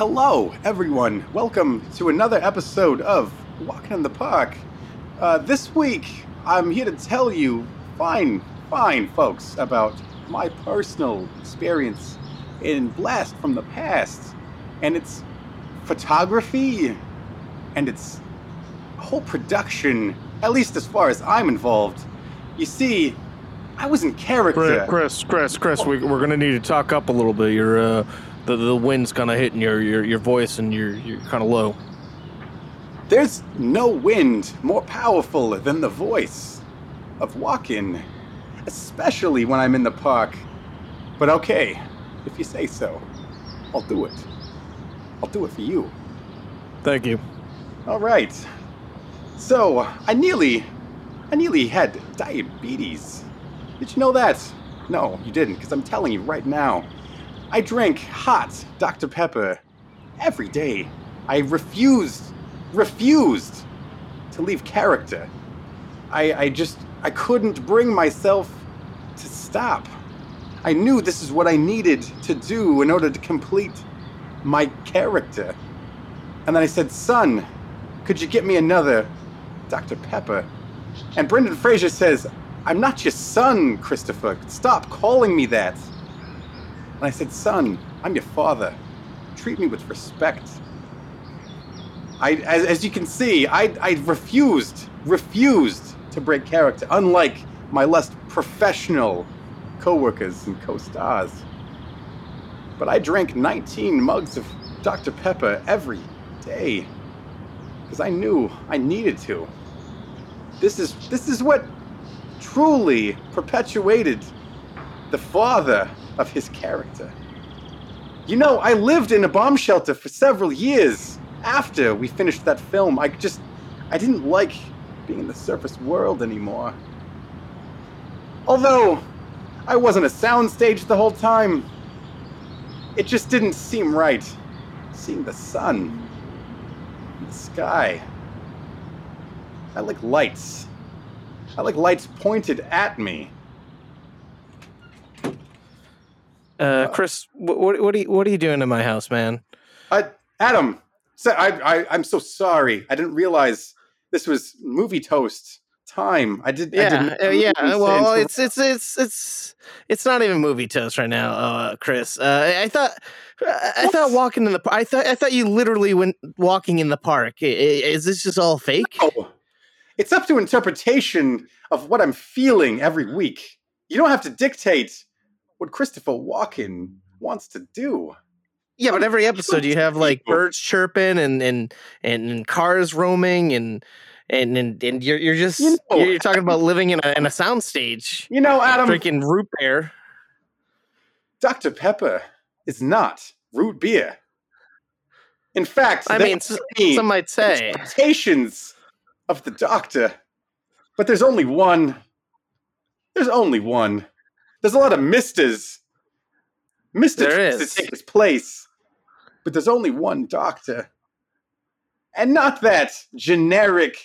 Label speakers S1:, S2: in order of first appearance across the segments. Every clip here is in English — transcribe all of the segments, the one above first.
S1: Hello, everyone. Welcome to another episode of Walking in the Park. Uh, this week, I'm here to tell you fine, fine folks about my personal experience in Blast from the Past and its photography and its whole production, at least as far as I'm involved. You see, I was in character.
S2: Chris, Chris, Chris, we, we're gonna need to talk up a little bit. Your uh, the the wind's kind of hitting your, your your voice, and you're you're kind of low.
S1: There's no wind more powerful than the voice of walking, especially when I'm in the park. But okay, if you say so, I'll do it. I'll do it for you.
S2: Thank you.
S1: All right. So I nearly, I nearly had diabetes. Did you know that? No, you didn't, because I'm telling you right now. I drank hot Dr. Pepper every day. I refused, refused to leave character. I, I just, I couldn't bring myself to stop. I knew this is what I needed to do in order to complete my character. And then I said, Son, could you get me another Dr. Pepper? And Brendan Fraser says, I'm not your son, Christopher. Stop calling me that. And I said, Son, I'm your father. Treat me with respect. I, as, as you can see, I, I refused, refused to break character, unlike my less professional co-workers and co-stars. But I drank 19 mugs of Dr. Pepper every day because I knew I needed to. This is this is what truly perpetuated the father of his character. You know, I lived in a bomb shelter for several years after we finished that film. I just I didn't like being in the surface world anymore. Although I wasn't a soundstage the whole time, it just didn't seem right seeing the sun, the sky. I like lights. I like lights pointed at me.
S2: Uh, Chris, what what what are you, what are you doing in my house, man?
S1: Uh, Adam, so I, I, I'm so sorry. I didn't realize this was movie toast time. I did. I
S2: Yeah,
S1: didn't,
S2: uh, yeah. Well, it's it's it's it's it's not even movie toast right now, uh, Chris. Uh, I thought I I thought walking in the I thought I thought you literally went walking in the park. I- I- Is this just all fake?
S1: Oh, it's up to interpretation of what I'm feeling every week. You don't have to dictate what Christopher Walken wants to do.
S2: Yeah, but every episode you have like birds chirping and and and, cars roaming and and and, and you're you're just
S1: You know-
S2: you're, talking about living in a in a soundstage,
S1: You know, Adam,
S2: drinking root beer.
S1: Dr. Pepper is not root beer. In fact,
S2: I mean, Some might say.
S1: interpretations of the Doctor, but there's only one. There's only one. There's a lot of misters. Mister
S2: There
S1: tries
S2: is.
S1: to take his place, but there's only one Doctor, and not that generic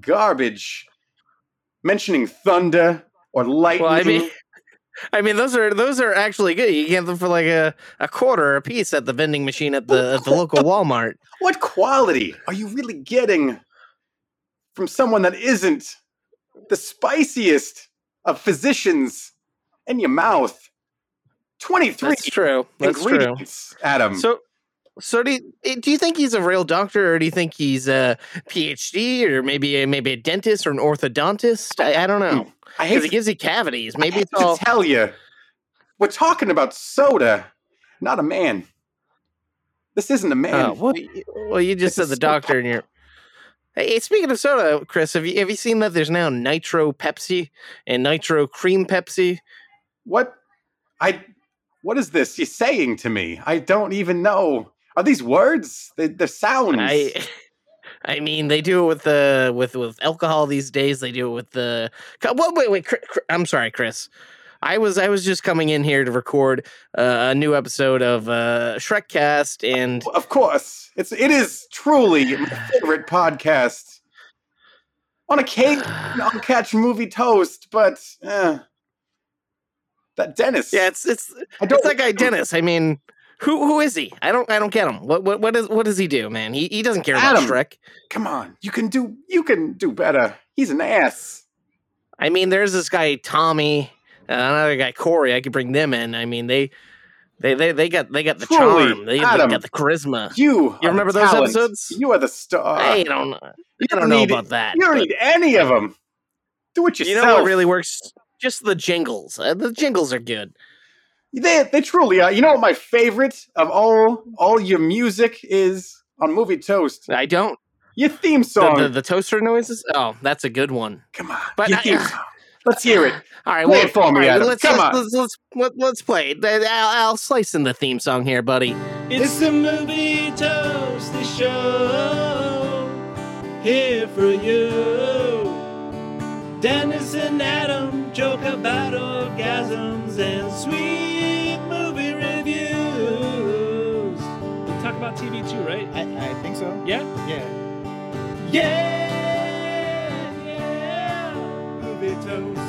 S1: garbage mentioning thunder or lightning.
S2: Well, I mean, I mean those are those are actually good. You get them for like a, a quarter a piece at the vending machine at the at the local Walmart.
S1: What quality are you really getting from someone that isn't the spiciest of physicians in your mouth? 23
S2: That's true. That's true.
S1: Adam.
S2: So, so do you, do you think he's a real doctor, or do you think he's a PhD, or maybe a, maybe a dentist or an orthodontist? I, I don't know. Hmm.
S1: I hate
S2: Because he gives you cavities. Maybe
S1: I
S2: it's all.
S1: to tell you, we're talking about soda, not a man. This isn't a uh, man.
S2: Oh, well, y- well, you just
S1: a
S2: said the doctor, and you're. Hey, speaking of soda, Chris, have you have you seen that there's now nitro Pepsi and nitro cream Pepsi?
S1: What? I. What is this you're saying to me? I don't even know. Are these words? They, they're sounds.
S2: I I mean, they do it with the with with alcohol these days. They do it with the. co- Wait, wait, wait. Chri- Chri- I'm sorry, Chris. I was I was just coming in here to record uh, a new episode of uh, Shrekcast, and
S1: Of course, it's it is truly my favorite podcast. On occasion, I'll catch movie toast, but eh, that Dennis.
S2: yeah, it's it's
S1: I don't
S2: it's that guy Dennis. I mean, Who who is he? I don't I don't get him. What what what, is, what does he do, man? He he doesn't care
S1: Adam.
S2: about Shrek.
S1: Come on, you can do you can do better. He's an ass.
S2: I mean, there's this guy Tommy, uh, another guy Corey. I could bring them in. I mean, they they they, they got they got the
S1: Truly,
S2: charm. They, they got the charisma.
S1: You,
S2: You remember those
S1: talent.
S2: episodes?
S1: You are the star.
S2: I don't
S1: You
S2: I don't know
S1: need-
S2: about that.
S1: You don't
S2: but
S1: need any of them. Do it
S2: you
S1: yourself.
S2: know what really works? Just the jingles. Uh, the jingles are good.
S1: They they truly are. You know what my favorite of all all your music is on Movie Toast?
S2: I don't.
S1: Your theme song.
S2: the, the toaster noises. Oh, that's a good one.
S1: Come on,
S2: But
S1: your
S2: I-
S1: theme song. Let's hear it.
S2: All right,
S1: Play
S2: well,
S1: it for me,
S2: all right,
S1: Adam.
S2: Let's,
S1: Come
S2: let's,
S1: on.
S2: Let's, let's, let, let's play it. I'll, I'll slice in the theme song here, buddy.
S3: It's the movie toasty show here for you. Dennis and Adam joke about orgasms and sweet movie reviews. We talk about TV too, right?
S4: I, I think so.
S3: Yeah?
S4: Yeah.
S3: Yeah! Yeah! Movie toast.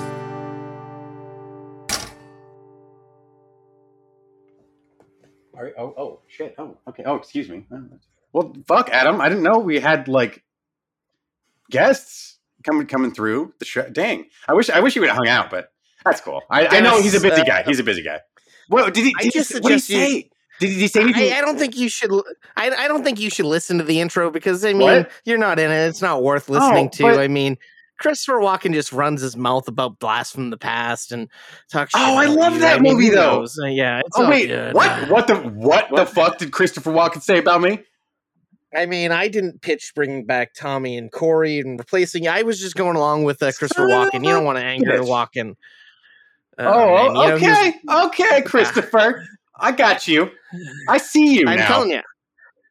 S1: All right. Oh, oh, shit. Oh, okay. Oh, excuse me. Well, fuck, Adam. I didn't know we had like guests coming coming through the show. Dang. I wish I wish he would have hung out, but that's cool. I, I know he's a busy guy. He's a busy guy. Well, did he?
S2: I
S1: Did
S2: just
S1: he what did he
S2: suggest you-
S1: say? Did he say anything?
S2: I, I don't think you should. I, I don't think you should listen to the intro because I mean
S1: What?
S2: you're not in it. It's not worth listening to.
S1: but-
S2: I mean, Christopher Walken just runs his mouth about blast from the past and talks.
S1: Oh, I love
S2: you.
S1: that
S2: I mean,
S1: movie, though.
S2: knows? Uh, yeah. It's
S1: oh wait,
S2: good.
S1: what? What the what, the fuck did Christopher Walken say about me?
S2: I mean, I didn't pitch bringing back Tommy and Corey and replacing. I was just going along with uh, Christopher Walken. You don't want to anger. Walken. Uh,
S1: oh,
S2: man, you know,
S1: okay, okay, Christopher. I got you. I see you
S2: I'm
S1: now.
S2: telling you,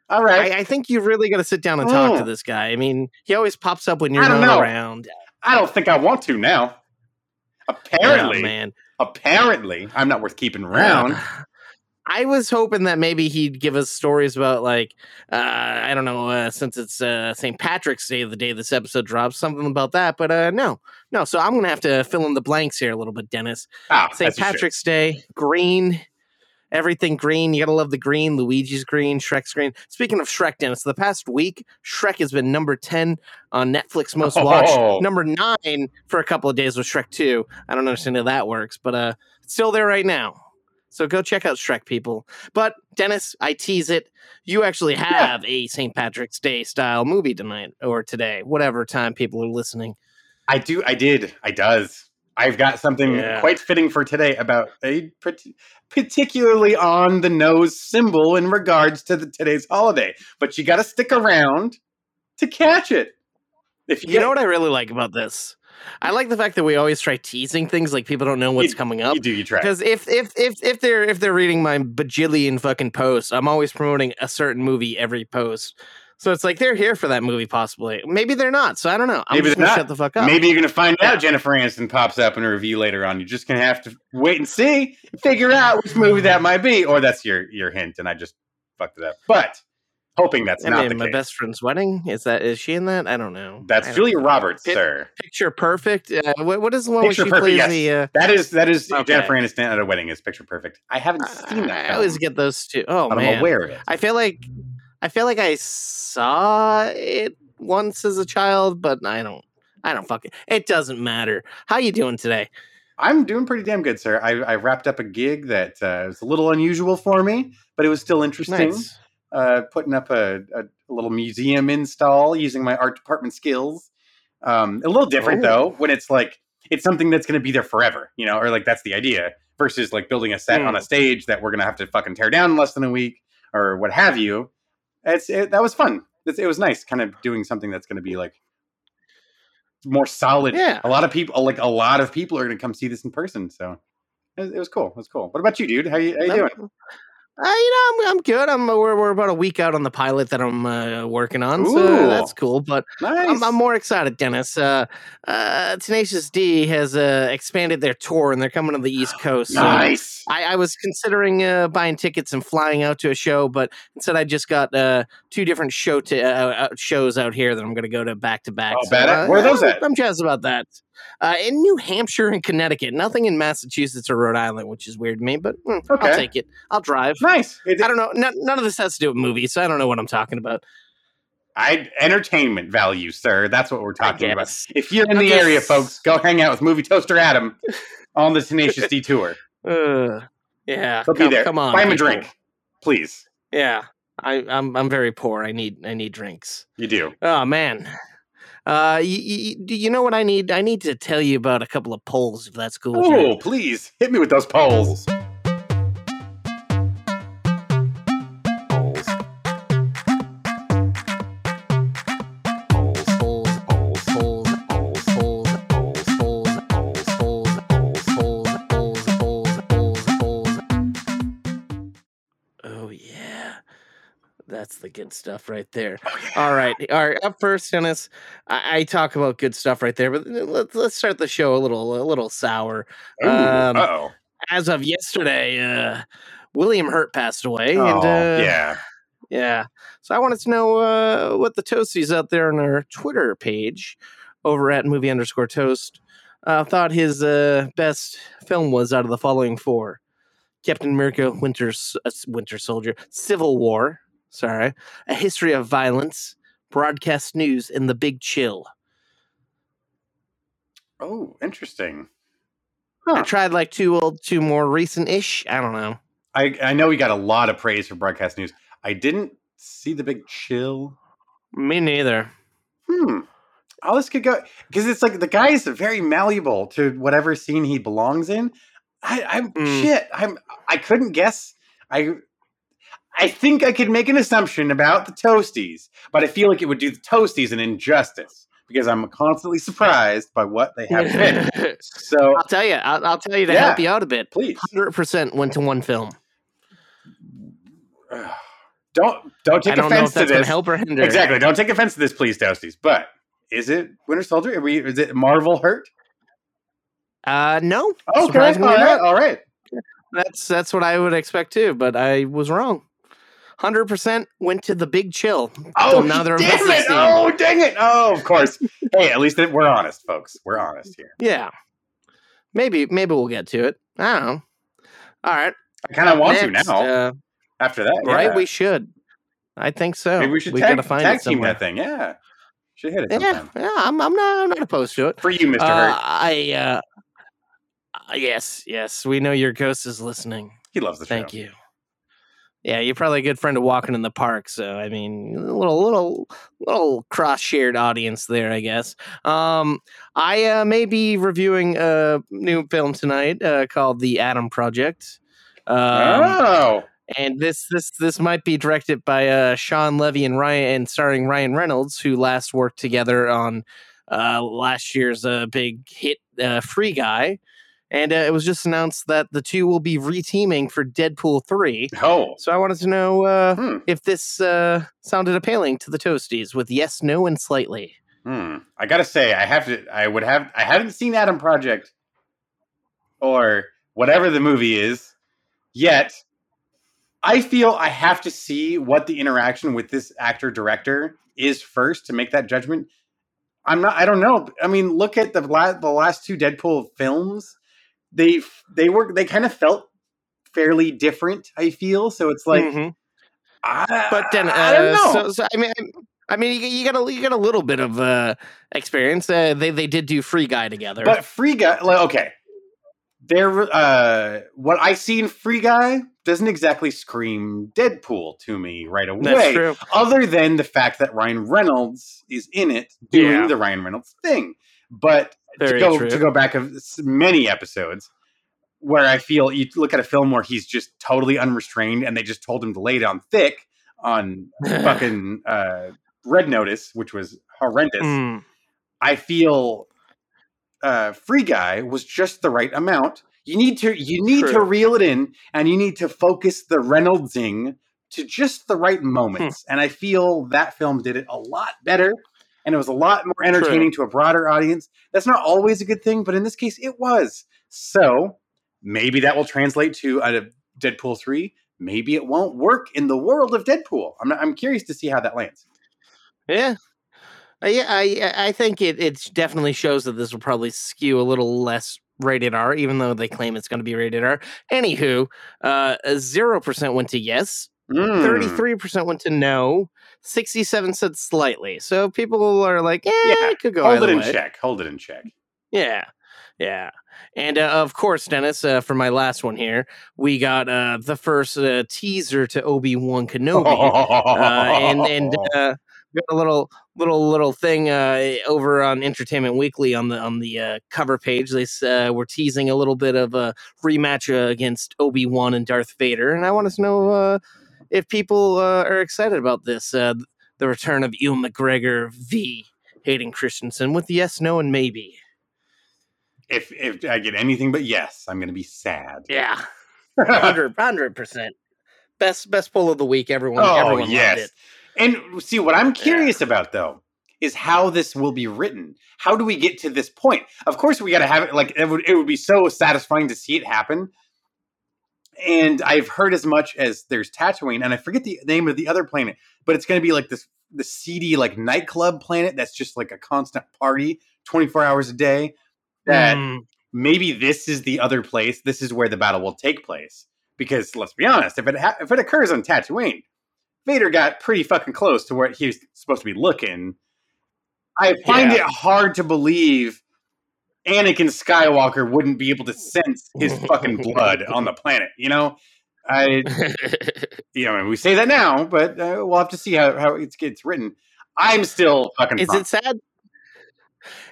S1: All right.
S2: I, I think you've really got to sit down and talk to
S1: Mm.
S2: this guy. I mean, he always pops up when you're
S1: know.
S2: around.
S1: I don't think I want to now.
S2: Oh,
S1: Apparently,
S2: man.
S1: apparently, I'm not worth keeping around.
S2: I was hoping that maybe he'd give us stories about like uh, I don't know uh, since it's uh, St. Patrick's Day, the day this episode drops, something about that. But uh, no, no. So I'm gonna have to fill in the blanks here a little bit, Dennis.
S1: Ah,
S2: St. Patrick's Day, green, everything green. You gotta love the green. Luigi's green, Shrek's green. Speaking of Shrek, Dennis, the past week Shrek has been number ten on Netflix most watched.
S1: Oh.
S2: Number nine for a couple of days with Shrek Two. I don't understand how that works, but uh, it's still there right now. So go check out Shrek, people. But Dennis, I tease it. You actually have a St. Patrick's Day style movie tonight or today, whatever time people are listening.
S1: I do. I did. I does. I've got something
S2: Yeah.
S1: quite fitting for today about a part- particularly on the nose symbol in regards to the today's holiday. But you got to stick around to catch it. If
S2: You know what I really like about this? I like the fact that we always try teasing things like people don't know what's
S1: You-
S2: coming up.
S1: you do, you try.
S2: Because if if if if they're if they're reading my bajillion fucking posts, I'm always promoting a certain movie every post. So it's like they're here for that movie, possibly. Maybe they're not. So I don't know. I'm
S1: Maybe
S2: just
S1: they're
S2: gonna
S1: not.
S2: shut the fuck up.
S1: Maybe you're gonna find out Jennifer Aniston pops up in a review later on. You're just gonna have to wait and see, figure out which movie that might be, or that's your your hint, and I just fucked it up. But hoping that's
S2: I
S1: not
S2: mean, my
S1: case.
S2: best friend's wedding is that is she in that? I don't know.
S1: That's
S2: don't
S1: Julia
S2: know.
S1: Roberts, sir.
S2: Picture Perfect. Uh, what, what is the one
S1: Picture
S2: where she
S1: Perfect,
S2: plays
S1: yes.
S2: the? Uh,
S1: That is that is
S2: Okay.
S1: Jennifer Aniston at a wedding is picture perfect. I haven't seen that.
S2: I always get those two. Oh man,
S1: I'm aware of it.
S2: I feel like I feel like I saw it once as a child, but I don't. I don't fucking. It. it doesn't matter. How you doing today?
S1: I'm doing pretty damn good, sir. I, I wrapped up a gig that uh, was a little unusual for me, but it was still interesting.
S2: Nice.
S1: Uh, putting up a, a, little museum install using my art department skills. Um, a little different
S2: Oh.
S1: though when it's like it's something that's going to be there forever, you know, or like that's the idea versus like building a set on a
S2: Hmm.
S1: stage that we're going to have to fucking tear down in less than a week or what have you. It's it, that was fun. It's, it was nice, kind of doing something that's going to be like more solid.
S2: Yeah.
S1: a lot of people, like a lot of people, are going to come see this in person. So it, was- it was cool. It was cool. What about you, dude? How you, how you doing?
S2: Uh, you know, I'm, I'm good. I'm we're, we're about a week out on the pilot that I'm uh, working on, so that's cool. But
S1: Nice.
S2: I'm, I'm more excited, Dennis. Uh, uh, Tenacious D has uh, expanded their tour and they're coming to the East Coast. so
S1: nice.
S2: I, I was considering uh, buying tickets and flying out to a show, but instead I just got uh, two different show to, uh, uh, shows out here that I'm going to go to back to back.
S1: Oh, badass. Where are those at?
S2: I'm jazzed about that. Uh, in New Hampshire and Connecticut, nothing in Massachusetts or Rhode Island, which is weird to me, but mm,
S1: Okay.
S2: I'll take it. I'll drive.
S1: Nice. It-
S2: I don't know. None, none of this has to do with movies, so I don't know what I'm talking about.
S1: I entertainment value, sir. That's what we're talking about. If you're in
S2: I'm
S1: the
S2: just-
S1: area, folks, go hang out with Movie Toaster Adam on the Tenacious D tour.
S2: Uh, yeah,
S1: He'll
S2: come,
S1: be there.
S2: Come on,
S1: Buy him a drink, please.
S2: Yeah, I, I'm I'm very poor. I need I need drinks.
S1: You do.
S2: Oh man. Uh, you, you, you know what I need? I need to tell you about a couple of polls, if that's cool.
S1: Oh, please hit me with those. Polls.
S2: That's the good stuff right there.
S1: Oh, yeah.
S2: All right, all right. Up first, Dennis. I, I talk about good stuff right there, but let's let's start the show a little a little sour.
S1: Ooh,
S2: Um,
S1: uh-oh.
S2: As of yesterday, uh, William Hurt passed away,
S1: Oh,
S2: and uh,
S1: yeah.
S2: yeah. So I wanted to know uh, what the toasties out there on our Twitter page over at movie underscore toast uh, thought his uh, best film was out of the following four: Captain America, Winter uh, Winter Soldier, Civil War. Sorry, A History of Violence, Broadcast News, and The Big Chill.
S1: Oh, interesting.
S2: I tried like two old, two more recent ish. I don't know.
S1: I, I know we got a lot of praise for broadcast news. I didn't see the big chill.
S2: Me neither.
S1: Hmm. All this could go because it's like the guy is very malleable to whatever scene he belongs in. I, I'm
S2: Mm.
S1: shit. I'm. I couldn't guess. I. I think I could make an assumption about the toasties, but I feel like it would do the toasties an injustice because I'm constantly surprised by what they have picked. So
S2: I'll tell you. I'll, I'll tell you to
S1: Yeah.
S2: help you out a bit.
S1: please
S2: Hundred percent went to one film.
S1: don't don't take
S2: don't
S1: offense to this.
S2: help or hinder.
S1: Exactly. Don't take offense to this, please, toasties. But is it Winter Soldier? Are we, is it Marvel hurt?
S2: Uh, no.
S1: Okay. All right. All right.
S2: That's that's what I would expect too, but I was wrong. Hundred percent went to the Big Chill.
S1: Oh,
S2: neither
S1: damn it! Oh, dang it! Oh, of course. hey, at least we're honest, folks. We're honest here.
S2: Yeah. Maybe maybe we'll get to it. I don't know. All right.
S1: I kind of want
S2: Next,
S1: to now.
S2: uh,
S1: after that,
S2: right?
S1: yeah.
S2: We should. I think so.
S1: maybe we should
S2: we
S1: tag,
S2: gotta find
S1: tag
S2: it somewhere.
S1: that thing. Yeah, should hit it
S2: Yeah,
S1: sometime.
S2: yeah. I'm I'm not I'm not opposed to it.
S1: For you, Mister
S2: Uh,
S1: Hurt.
S2: I uh, uh, yes yes we know your ghost is listening.
S1: He loves the show.
S2: Thank you. Yeah, you're probably a good friend of walking in the park. So I mean, a little little little cross shared audience there, I guess. Um, I uh, may be reviewing a new film tonight uh, called The Adam Project. Um,
S1: oh,
S2: and this this this might be directed by uh, Shawn Levy and Ryan and starring Ryan Reynolds, who last worked together on uh, last year's uh, big hit uh, Free Guy. And uh, it was just announced that the two will be reteaming for Deadpool three.
S1: oh,
S2: So I wanted to know uh,
S1: hmm.
S2: if this uh, sounded appealing to the Toasties with yes, no, and slightly.
S1: Hmm. I gotta say, I have to. I would have. I haven't seen Adam Project or whatever the movie is yet. I feel I have to see what the interaction with this actor director is first to make that judgment. I'm not. I don't know. I mean, look at the last the last two Deadpool films. They they were they kind of felt fairly different. I feel so. It's like,
S2: Mhm.
S1: I,
S2: but then uh,
S1: I don't know.
S2: So, so I mean. I mean, you, you got a you got a little bit of uh, experience. Uh, they they did do Free Guy together.
S1: But Free Guy, like, okay, there. Uh, what I see in Free Guy doesn't exactly scream Deadpool to me right away.
S2: That's true.
S1: Other than the fact that Ryan Reynolds is in it doing
S2: Yeah.
S1: the Ryan Reynolds thing, but to go
S2: true.
S1: to go back of many episodes where I feel you look at a film where he's just totally unrestrained and they just told him to lay down thick on fucking uh, Red Notice, which was horrendous.
S2: Mm,
S1: I feel uh, Free Guy was just the right amount. You need to you need to reel it in, and you need to focus the Reynoldsing to just the right
S2: Hmm.
S1: moments. And I feel that film did it a lot better, and it was a lot more entertaining to a broader audience. That's not always a good thing, but in this case, it was. So maybe that will translate to a Deadpool three. Maybe it won't work in the world of Deadpool. I'm not, I'm curious to see how that lands.
S2: yeah. Uh, yeah, I I think it it definitely shows that this will probably skew a little less rated R, even though they claim it's going to be rated R. Anywho, uh, zero percent went to yes,
S1: Mm.
S2: thirty-three percent went to no, sixty-seven said slightly. So people are like, yeah,
S1: Yeah,
S2: it could go
S1: Hold it in
S2: way.
S1: check. Hold it in check.
S2: Yeah, yeah. And uh, of course, Dennis, uh, for my last one here, we got uh, the first uh, teaser to Obi Wan Kenobi, uh, and and uh, we got a little little little thing uh, over on Entertainment Weekly on the on the uh, cover page. They uh, were teasing a little bit of a rematch uh, against Obi Wan and Darth Vader, and I want to know uh, if people uh, are excited about this. Uh, the return of Ewan McGregor v. Hayden Christensen with yes, no, and maybe.
S1: if if I get anything but yes, I'm gonna be sad.
S2: Yeah, hundred percent. Best best pull of the week. Everyone,
S1: oh
S2: everyone
S1: yes.
S2: loved it.
S1: And see what I'm curious about though is how this will be written. How do we get to this point? Of course, we got to have it. Like it would, it would be so satisfying to see it happen. And I've heard as much as there's Tatooine, and I forget the name of the other planet, but it's going to be like this the seedy like nightclub planet that's just like a constant party, 24 hours a day. That
S2: Mm,
S1: maybe this is the other place. This is where the battle will take place. Because let's be honest, if it ha- if it occurs on Tatooine, Vader got pretty fucking close to where he was supposed to be looking. I find
S2: Yeah.
S1: it hard to believe Anakin Skywalker wouldn't be able to sense his fucking blood on the planet. You know, I you know, and we say that now, but uh, we'll have to see how how it gets written. I'm still fucking.
S2: Is it sad?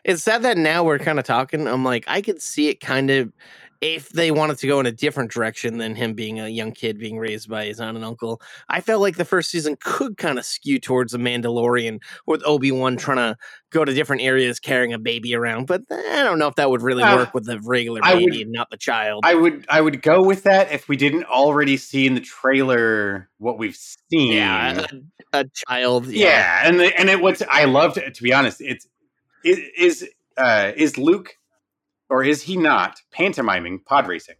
S2: It's sad that now we're kind of talking. I'm like, I could see it kind of if they wanted to go in a different direction than him being a young kid being raised by his aunt and uncle. I felt like the first season could kind of skew towards the Mandalorian with Obi Wan trying to go to different areas carrying a baby around. But I don't know if that would really
S1: Uh,
S2: work with the regular
S1: I would-
S2: baby and not the child.
S1: I would I would go with that if we didn't already see in the trailer what we've seen.
S2: yeah, a, a child.
S1: yeah, and the, and it was I loved to be honest. It's it is uh is Luke or is he not pantomiming pod racing?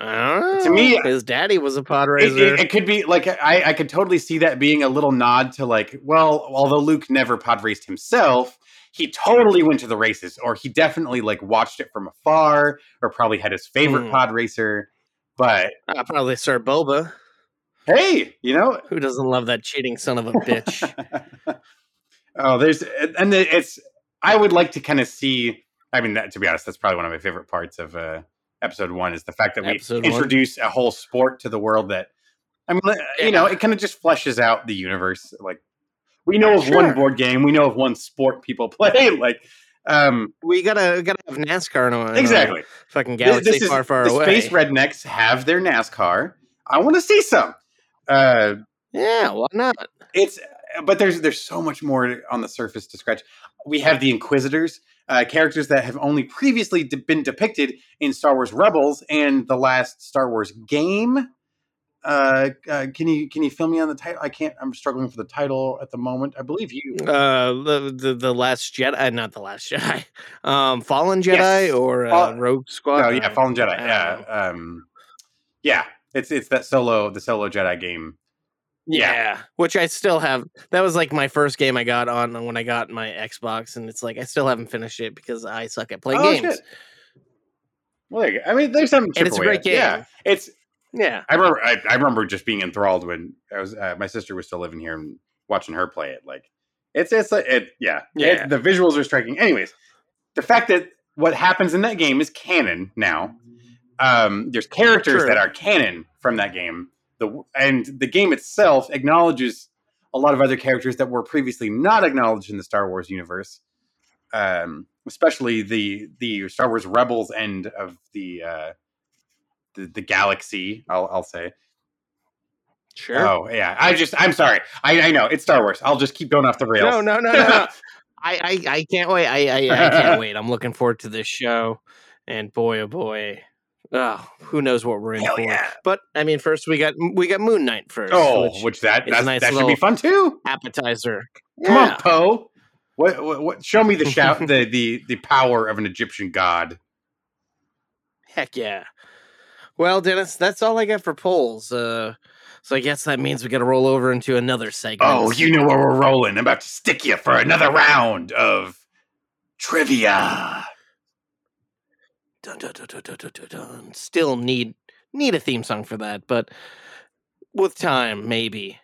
S2: to
S1: me,
S2: his daddy was a pod
S1: It, it, it could be like I I could totally see that being a little nod to like well although Luke never pod raced himself. He totally went to the races, or he definitely like watched it from afar, or probably had his favorite
S2: Hmm.
S1: pod racer. But
S2: Uh, probably Sebulba.
S1: hey, you know,
S2: Who doesn't love that cheating son of a bitch?
S1: oh, there's and it's. I would like to kind of see. I mean, that, to be honest, that's probably one of my favorite parts of uh, episode one is the fact that we
S2: Episode one.
S1: introduce a whole sport to the world that. I mean, you know, it kind of just fleshes out the universe. Like we know of one board game, we know of one sport people play. Like, um,
S2: we gotta gotta have NASCAR in a, in a
S1: exactly.
S2: fucking
S1: This-
S2: galaxy
S1: this is-
S2: far, far
S1: the
S2: away.
S1: space rednecks have their NASCAR. I want to see some. Uh,
S2: yeah, why not?
S1: it's but there's there's so much more on the surface to scratch. We have the Inquisitors, uh, characters that have only previously de- been depicted in Star Wars Rebels and the last Star Wars game. Uh, uh, can you can you fill me on the title? I can't. I'm struggling for the title at the moment. I believe you.
S2: Uh, the, the the last Jedi, uh, not the last Jedi, um, Fallen Jedi
S1: Yes.
S2: or uh,
S1: Fall-
S2: Rogue Squad.
S1: Oh yeah, Fallen Jedi. Yeah, um, yeah. It's it's that solo the solo Jedi game.
S2: Yeah.
S1: yeah.
S2: which I still have. That was like my first game I got on when I got my Xbox, and it's like I still haven't finished it because I suck at playing
S1: Oh,
S2: games.
S1: shit. Well, there you go. I mean, there's something. to
S2: And it's a great
S1: at.
S2: game.
S1: Yeah, it's
S2: Yeah,
S1: I remember. I, I remember just being enthralled when I was. Uh, my sister was still living here and watching her play it. Like it's it's like it. Yeah,
S2: Yeah.
S1: It, the visuals are striking. Anyways, the fact that what happens in that game is canon now. Um, there's characters
S2: True.
S1: that are canon from that game. The and the game itself acknowledges a lot of other characters that were previously not acknowledged in the Star Wars universe. Um, especially the the Star Wars Rebels end of the uh, the, the galaxy. I'll I'll say.
S2: sure.
S1: Oh yeah, I just I'm sorry. I, I know it's Star Wars. I'll just keep going off the rails.
S2: No, no, no, no. I, I, I can't wait. I, I, I can't wait. I'm looking forward to this show. And boy, oh boy, oh, who knows what we're in
S1: Hell
S2: for?
S1: yeah.
S2: But I mean, first we got we got Moon Knight first.
S1: Oh,
S2: which
S1: which that
S2: is a
S1: that's,
S2: nice
S1: that should be fun too.
S2: appetizer.
S1: Come
S2: Yeah.
S1: on, Poe. What, what what? Show me the shout the the the power of an Egyptian god.
S2: Heck yeah. Well, Dennis, that's all I got for polls. Uh, So I guess that means we got to roll over into another segment.
S1: Oh, you know where we're rolling. I'm about to stick you for another round of trivia.
S2: Dun, dun, dun, dun, dun, dun, dun, dun. Still need need a theme song for that, but with time, maybe.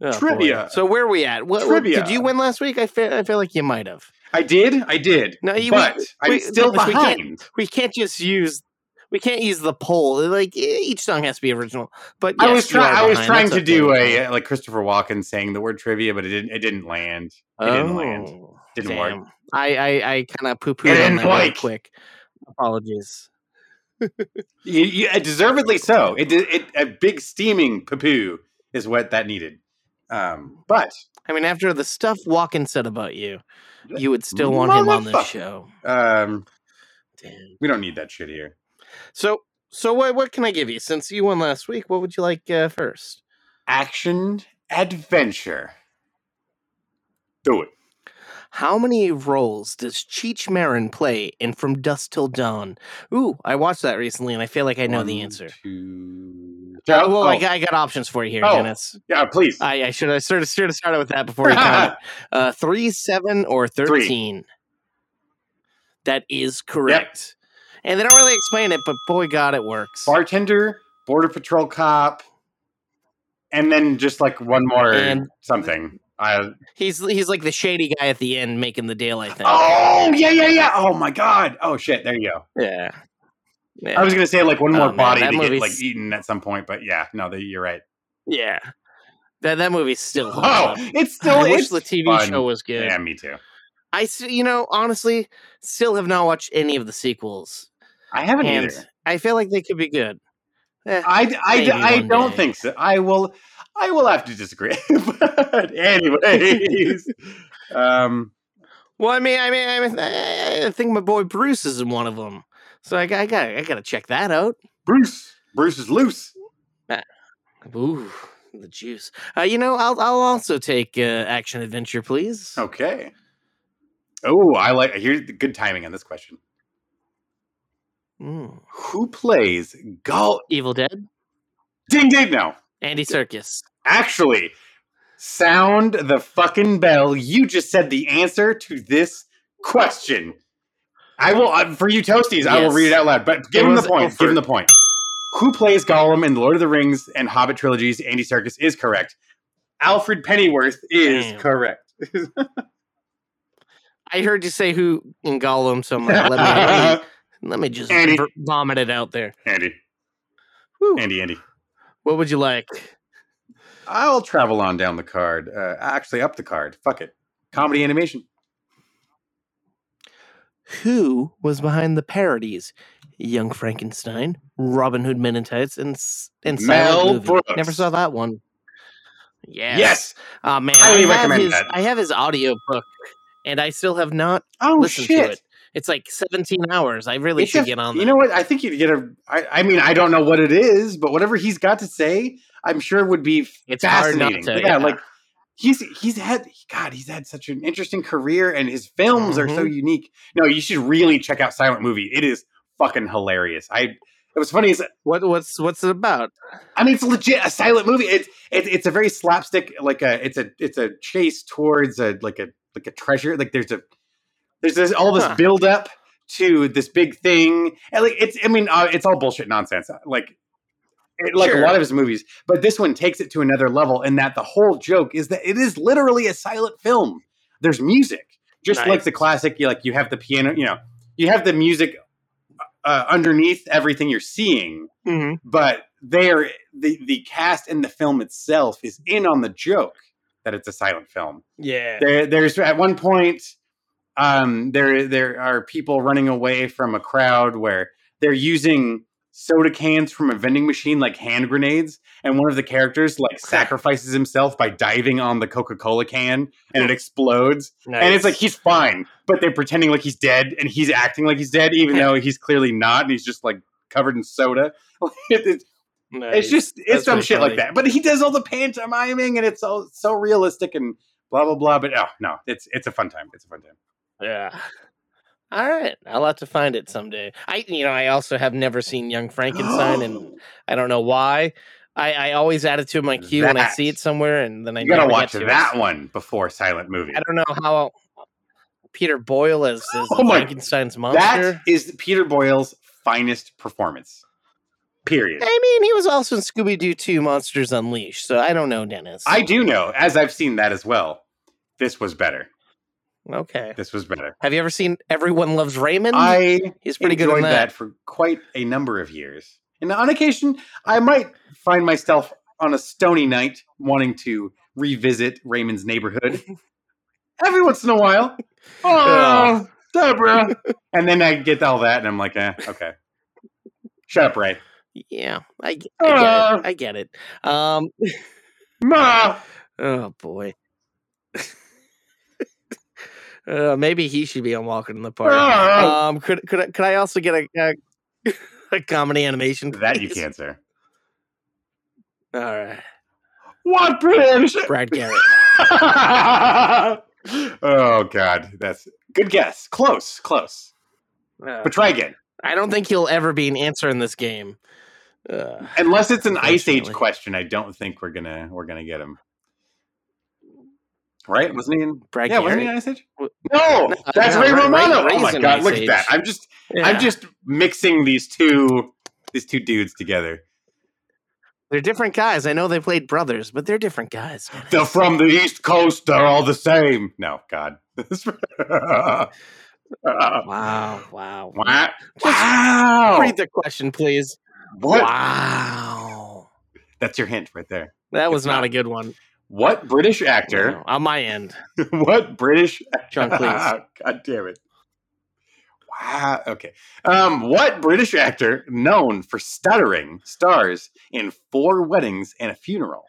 S2: Oh, boy.
S1: Trivia.
S2: So where are we at? What, what-
S1: Trivia.
S2: did you win last week? I feel I feel like you might have.
S1: I did, I did.
S2: No, you-
S1: but
S2: we-
S1: I'm
S2: we-
S1: still
S2: we can't-
S1: behind.
S2: We can't just use we can't use the poll. Like each song has to be original. But
S1: I was trying. I was trying
S2: That's
S1: to do a like Christopher Walken saying the word trivia, but it didn't. It didn't land. It didn't land.
S2: Oh.
S1: Didn't work.
S2: damn. I I, I kind of poo pooed on that really quick. Apologies.
S1: You, you, uh, deservedly so. It, it a big steaming poo is what that needed. Um, but
S2: I mean, after the stuff Walken said about you, you would still want him on this show.
S1: um,
S2: Damn.
S1: we don't need that shit here.
S2: So, so what what can I give you? Since you won last week, what would you like uh, first?
S1: Action adventure. Do it.
S2: How many roles does Cheech Marin play in From Dusk Till Dawn? Ooh, I watched that recently, and I feel like I know the answer.
S1: two-
S2: Uh, well,
S1: oh,
S2: I, got, I got options for you here,
S1: Oh.
S2: Dennis.
S1: yeah, please.
S2: I, I should have sort of should have started with that before you count. Uh, three, seven, or thirteen. That is correct. And they don't really explain it, but boy, God, it works.
S1: Bartender, border patrol cop, and then just like one more
S2: And-
S1: something. I,
S2: He's he's like the shady guy at the end making the deal. I think.
S1: oh yeah, yeah, yeah. Oh my god. Oh shit. There you go.
S2: Yeah. Yeah.
S1: I was gonna say like one more
S2: man,
S1: body
S2: that
S1: to get like eaten at some point, but yeah, no, that you're right.
S2: yeah. That that movie's still.
S1: Oh,
S2: up.
S1: it's still
S2: I wish the TV
S1: fun.
S2: show was good.
S1: Yeah, me too.
S2: I, you know, honestly, still have not watched any of the sequels,
S1: I haven't either.
S2: I feel like they could be good. Eh,
S1: I, I,
S2: maybe
S1: I don't
S2: day.
S1: think so. I will I will have to disagree. but anyways, um,
S2: well, I mean, I mean, I, mean, I think my boy Bruce is in one of them, so I, got- I got, I got to check that out.
S1: Bruce, Bruce is loose.
S2: Ooh, the juice. Uh, you know, I'll, I'll also take uh, action adventure, please.
S1: Okay. Oh, I like. Here's the good timing on this question.
S2: Mm.
S1: Who plays Gull?
S2: Evil Dead,
S1: Ding ding. No,
S2: Andy Serkis.
S1: actually, sound the fucking bell. You just said the answer to this question. I will uh, for you toasties. I will read it out loud. But give him the
S2: was
S1: point. Give him the point. Who plays Gollum in the Lord of the Rings and Hobbit trilogies? Andy Serkis is correct. Alfred Pennyworth is
S2: Damn.
S1: correct.
S2: I heard you say who in Gollum, so I'm like, let me let me, let me just
S1: Andy.
S2: vomit it out there.
S1: Andy,
S2: Whew.
S1: Andy, Andy.
S2: What would you like?
S1: I'll travel on down the card. Uh, actually, up the card. Fuck it. Comedy animation.
S2: Who was behind the parodies? Young Frankenstein, Robin Hood Men in Tights, and S- and
S1: Mel
S2: Silent Movie.
S1: Brooks.
S2: Never saw that one. Yes.
S1: Yes.
S2: Oh man,
S1: Highly
S2: I have
S1: recommend
S2: his
S1: that.
S2: I have his audio book, and I still have not
S1: Oh
S2: listened
S1: shit.
S2: to it. It's like 17 hours. I really
S1: It's
S2: should
S1: a-
S2: get on.
S1: You know what? I think you'd get a. I, I mean, I don't know what it is, but whatever he's got to say, I'm sure would be
S2: It's hard not
S1: fascinating.
S2: to,
S1: yeah,
S2: yeah.
S1: like he's he's had God, he's had such an interesting career, and his films are so
S2: Mm-hmm.
S1: unique. No, you should really check out Silent Movie. It is fucking hilarious. I. It was funny. Is
S2: what what's what's it about?
S1: I mean, it's legit a silent movie. It's it's it's a very slapstick, like a it's a it's a chase towards a like a like a treasure. Like there's a there's this all this
S2: Huh.
S1: build up to this big thing, and like it's I mean uh, it's all bullshit nonsense. Like it, like
S2: Sure.
S1: a lot of his movies, but this one takes it to another level. In that the whole joke is that it is literally a silent film. There's music, just like the classic. You like you have the piano, you know, you have the music uh, underneath everything you're seeing
S2: Mm-hmm.
S1: but they're the the cast in the film itself is in on the joke that it's a silent film.
S2: Yeah.
S1: There, there's at one point, um, there there are people running away from a crowd where they're using soda cans from a vending machine like hand grenades, and one of the characters like sacrifices himself by diving on the Coca Cola can, and it explodes. And it's like he's fine, but they're pretending like he's dead, and he's acting like he's dead, even though he's clearly not, and he's just like covered in soda. it's, it's just it's
S2: That's
S1: some
S2: really
S1: shit like that. But he does all the pantomiming, and it's all so realistic and blah blah blah. But oh no, it's it's a fun time. It's a fun time.
S2: Yeah. All right, I'll have to find it someday. I, you know, I also have never seen Young Frankenstein, and I don't know why. I, I always add it to my queue when I see it somewhere, and then I
S1: You gotta watch
S2: to
S1: that
S2: It.
S1: one before Silent Movie.
S2: I don't know how Peter Boyle is, is
S1: Oh my-
S2: Frankenstein's monster.
S1: That is Peter Boyle's finest performance. Period.
S2: I mean, he was also in Scooby Doo 2 Monsters Unleashed, so I don't know, Dennis.
S1: I do know, as I've seen that as well. This was better.
S2: Okay.
S1: This was better.
S2: Have you ever seen Everyone Loves Raymond?
S1: I
S2: He's pretty good
S1: enjoyed
S2: in
S1: that.
S2: that.
S1: for quite a number of years. And on occasion, I might find myself on a stony night wanting to revisit Raymond's neighborhood. Every once in a while. Oh, Deborah. and then I get all that, and I'm like, eh, okay. Shut up, Ray.
S2: Yeah, I, I get
S1: Uh.
S2: it. I get it. Um,
S1: Ma.
S2: oh boy. Uh, maybe he should be on Walking in the Park.
S1: Ah.
S2: Um, could could I, could I also get a a, a comedy animation?
S1: that you can't, sir.
S2: All right,
S1: What British?
S2: Brad Garrett.
S1: oh God, that's good guess. Close, close.
S2: Uh,
S1: But try again.
S2: I don't think he'll ever be an answer in this game. Uh,
S1: Unless it's an Ice Age question, I don't think we're gonna we're gonna get him. Right? Wasn't he in?
S2: Brad
S1: yeah, wasn't he in
S2: Garrett.
S1: Ice Age? No,
S2: No,
S1: that's
S2: no,
S1: Ray
S2: Ray-
S1: Romano.
S2: Ray-
S1: oh my God, look at that! I'm just
S2: Yeah.
S1: I'm just mixing these two these two dudes together.
S2: They're different guys. I know they played brothers, but they're different guys.
S1: They're from the East Coast. They're all the same. No, God.
S2: Wow, wow.
S1: wow!
S2: Just
S1: Wow!
S2: Read the question, please.
S1: What?
S2: Wow.
S1: That's your hint right there.
S2: That was not,
S1: not.
S2: a good one.
S1: What British actor?
S2: On my end.
S1: what British?
S2: John Cleese.
S1: God damn it! Wow. Okay. Um, what British actor known for stuttering stars in Four Weddings and a Funeral?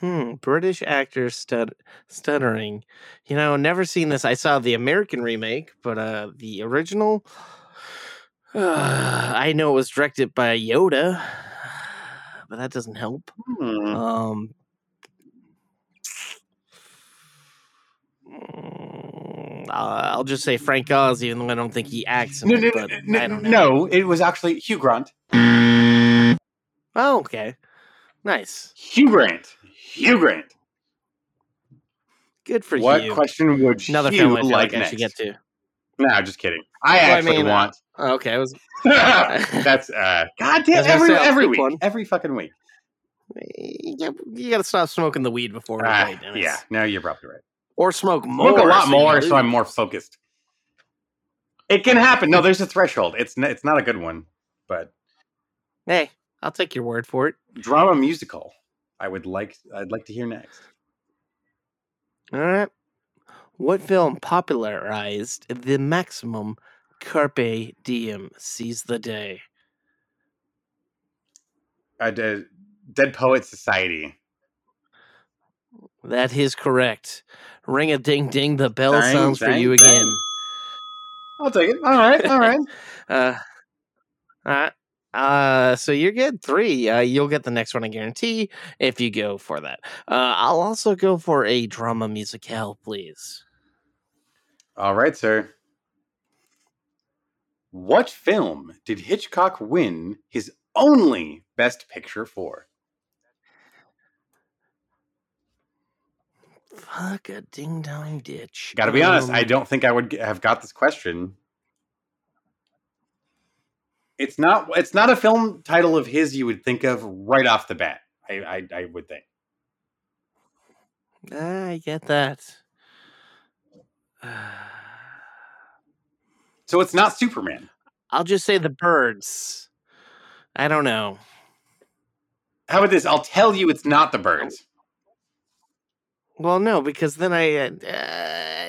S2: Hmm. British actor stud- stuttering. You know, never seen this. I saw the American remake, but uh the original. Uh, I know it was directed by Yoda, but that doesn't help.
S1: Hmm.
S2: Um. mm, uh, I'll just say Frank Oz, even though I don't think he acts in
S1: No,
S2: it.
S1: no,
S2: But
S1: no,
S2: I
S1: no,
S2: don't know.
S1: no, it was actually Hugh Grant.
S2: Oh, okay. Nice.
S1: Hugh Grant. Hugh Grant.
S2: Good for
S1: what
S2: you.
S1: What question would
S2: Another
S1: you
S2: film I feel
S1: like
S2: like I
S1: next?
S2: should get to.
S1: No, just kidding. I
S2: Well, I
S1: actually
S2: mean, uh,
S1: want.
S2: Oh, okay, I was.
S1: That's uh, God damn
S2: I was gonna
S1: every
S2: say,
S1: every week,
S2: one.
S1: every fucking week.
S2: You you gotta stop smoking the weed before Dennis.
S1: yeah, no, you're probably right.
S2: Or smoke more.
S1: Smoke a lot
S2: so
S1: more, so. I'm more focused. It can happen. No, there's a threshold. It's n- it's not a good one, but
S2: Hey, I'll take your word for it.
S1: drama musical. I would like. I'd like to hear next.
S2: All right. What film popularized the maximum carpe diem seize the day?
S1: Uh, D- Dead Poet Society.
S2: That is correct. Ring a ding ding, the bell
S1: Dang,
S2: sounds for you
S1: dang.
S2: again.
S1: I'll take it. All right, all right.
S2: Uh, all right. Uh, so you're good. Three. Uh, you'll get the next one, I guarantee, if you go for that. Uh, I'll also go for a drama musicale, please.
S1: All right, sir. What film did Hitchcock win his only Best Picture for?
S2: Fuck a ding dong ditch.
S1: Got to be honest, I
S2: Um,
S1: don't think I would have got this question. It's not. It's not a film title of his you would think of right off the bat. I, I, I would think.
S2: I get that.
S1: So it's not Superman.
S2: I'll just say the birds. I don't know.
S1: How about this? I'll tell you, it's not the birds.
S2: Well, no, because then I, uh,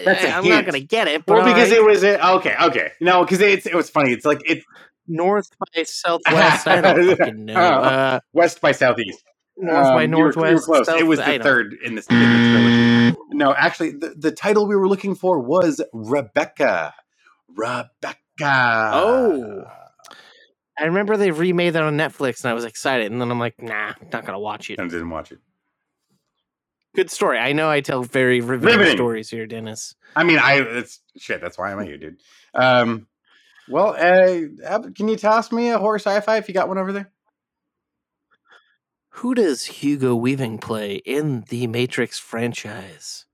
S1: That's a
S2: I'm not gonna get it. But
S1: Well, because
S2: alright.
S1: it was a, okay. Okay, no, because it's it was funny. It's like it's
S2: north by southwest. I don't fucking know. Uh,
S1: west by southeast.
S2: North by
S1: Um, you were-
S2: northwest.
S1: You were close. it was the
S2: don't-
S1: third in the, in the trilogy. No, actually, the, the title we were looking for was Rebecca. Rebecca.
S2: Oh. I remember they remade that on Netflix, and I was excited. And then I'm like, nah, not gonna watch it.
S1: I didn't watch it.
S2: Good story. I know I tell very riveting,
S1: Riveting.
S2: stories here, Dennis.
S1: I mean, I it's shit. That's why I'm at you, dude. Um, well, uh, can you toss me a horror sci-fi if you got one over there?
S2: Who does Hugo Weaving play in the Matrix franchise?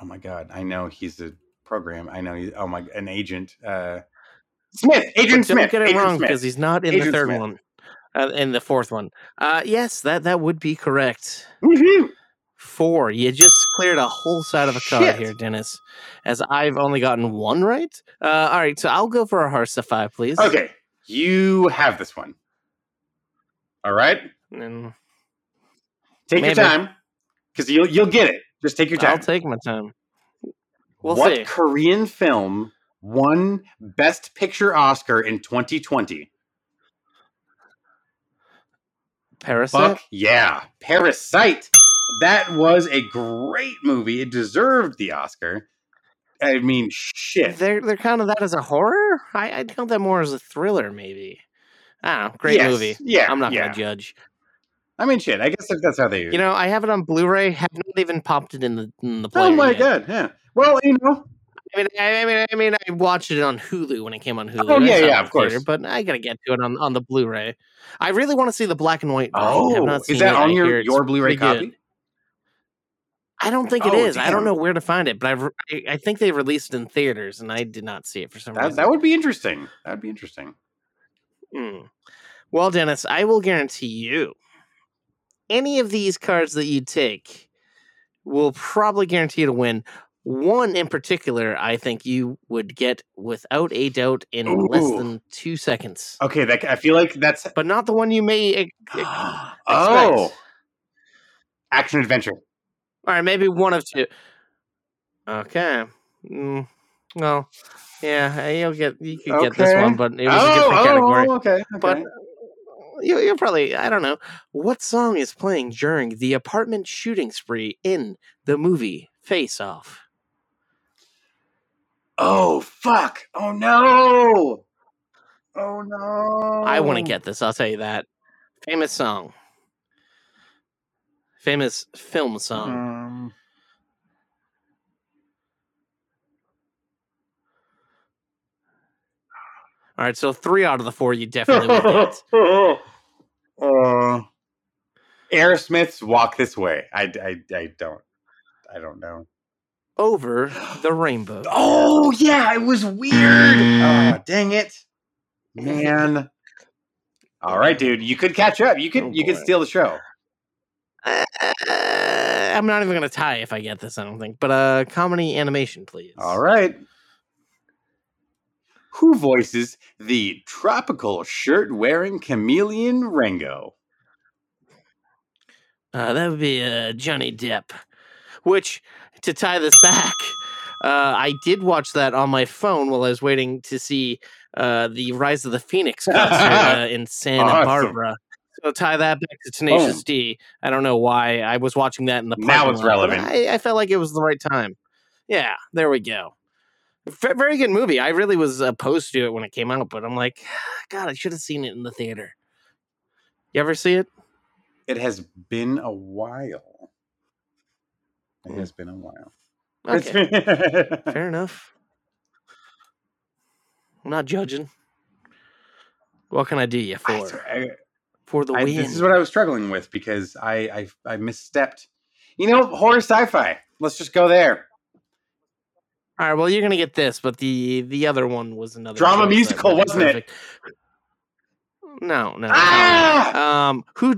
S1: Oh my god, I know he's a program. I know he's oh my an agent. Uh, Smith, Agent
S2: But don't
S1: Smith.
S2: get it
S1: Agent
S2: wrong because he's not in the third
S1: Smith.
S2: one, uh, in the fourth one. Uh, yes, that that would be correct.
S1: Woohoo!
S2: Four. You just cleared a whole side of a card here, Dennis. As I've only gotten one right. Uh, all right, so I'll go for a horror sci-fi, please.
S1: Okay, you have this one. All right,
S2: And
S1: take
S2: Maybe.
S1: your time because you'll you'll get it. Just take your time.
S2: I'll take my time. We'll
S1: what
S2: see.
S1: Korean film won Best Picture Oscar in 2020?
S2: Parasite.
S1: Fuck yeah, Parasite. That was a great movie. It deserved the Oscar. I mean, shit.
S2: They're they're kind of that as a horror. I I count that more as a thriller, maybe. I don't know. Great
S1: Yes,
S2: movie.
S1: Yeah,
S2: I'm not
S1: yeah.
S2: gonna judge.
S1: I mean, shit. I guess if that's how they.
S2: You know, I have it on Blu-ray. Have not even popped it in the in the player.
S1: oh my
S2: yet.
S1: god. Yeah. Well, you know.
S2: I mean, I, I mean, I mean, I watched it on Hulu when it came on Hulu.
S1: Oh, yeah, yeah, of course.
S2: theater, but I gotta get to it on, on the Blu-ray. I really want to see the black and white.
S1: Oh, is that
S2: it.
S1: On your your Blu-ray
S2: pretty good.
S1: copy?
S2: I don't think it
S1: Oh,
S2: is. I don't know where to find it, but I've, I, I think they released it in theaters, and I did not see it for some
S1: That,
S2: reason.
S1: that would be interesting. That would be interesting.
S2: Hmm. Well, Dennis, I will guarantee you any of these cards that you take will probably guarantee you to win. One in particular, I think you would get without a doubt in less than two seconds,
S1: Okay, that I feel like that's
S2: but not the one you may. ex- ex-
S1: oh action adventure.
S2: All right, maybe one of two. Okay. Mm, well, yeah, you'll get you could get this one, but it was
S1: oh,
S2: a different
S1: oh,
S2: category.
S1: oh, okay, okay.
S2: But you, you're probably, I don't know, what song is playing during the apartment shooting spree in the movie Face Off?
S1: oh fuck! Oh no! Oh no!
S2: I want to get this, I'll tell you that. Famous song. Famous film song.
S1: Um,
S2: All right, so three out of the four you definitely would get.
S1: uh, Aerosmith's "Walk This Way." I, I, I don't, I don't know.
S2: Over the Rainbow.
S1: Oh yeah, it was weird. oh, dang it, man. All right, dude, you could catch up. You could,
S2: Oh,
S1: you could steal the show.
S2: Uh, I'm not even going to tie if I get this, I don't think. But uh, comedy animation, please.
S1: All right. Who voices the tropical shirt-wearing chameleon Rango?
S2: Uh, that would be uh, Johnny Depp. Which, to tie this back, uh, I did watch that on my phone while I was waiting to see uh, the Rize of the Fenix concert uh, in Santa
S1: Awesome.
S2: Barbara. So tie that back to Tenacious D. I don't know why I was watching that in the
S1: Now it's
S2: lot,
S1: relevant.
S2: I, I felt like it was the right time. Yeah, there we go. Very good movie. I really was opposed to it when it came out, but I'm like, God, I should have seen it in the theater. You ever see it?
S1: It has been a while. It
S2: Hmm.
S1: has been a while.
S2: Okay. Fair enough. I'm not judging. What can I do you
S1: I-
S2: for?
S1: I-
S2: for the
S1: I-
S2: win.
S1: this is what I was struggling with because I, I I misstepped. You know, horror sci-fi. Let's just go there.
S2: All right, well, you're gonna get this, but the the other one was another
S1: Drama
S2: choice that
S1: musical,
S2: was
S1: wasn't it?
S2: No, no.
S1: Ah!
S2: Um, who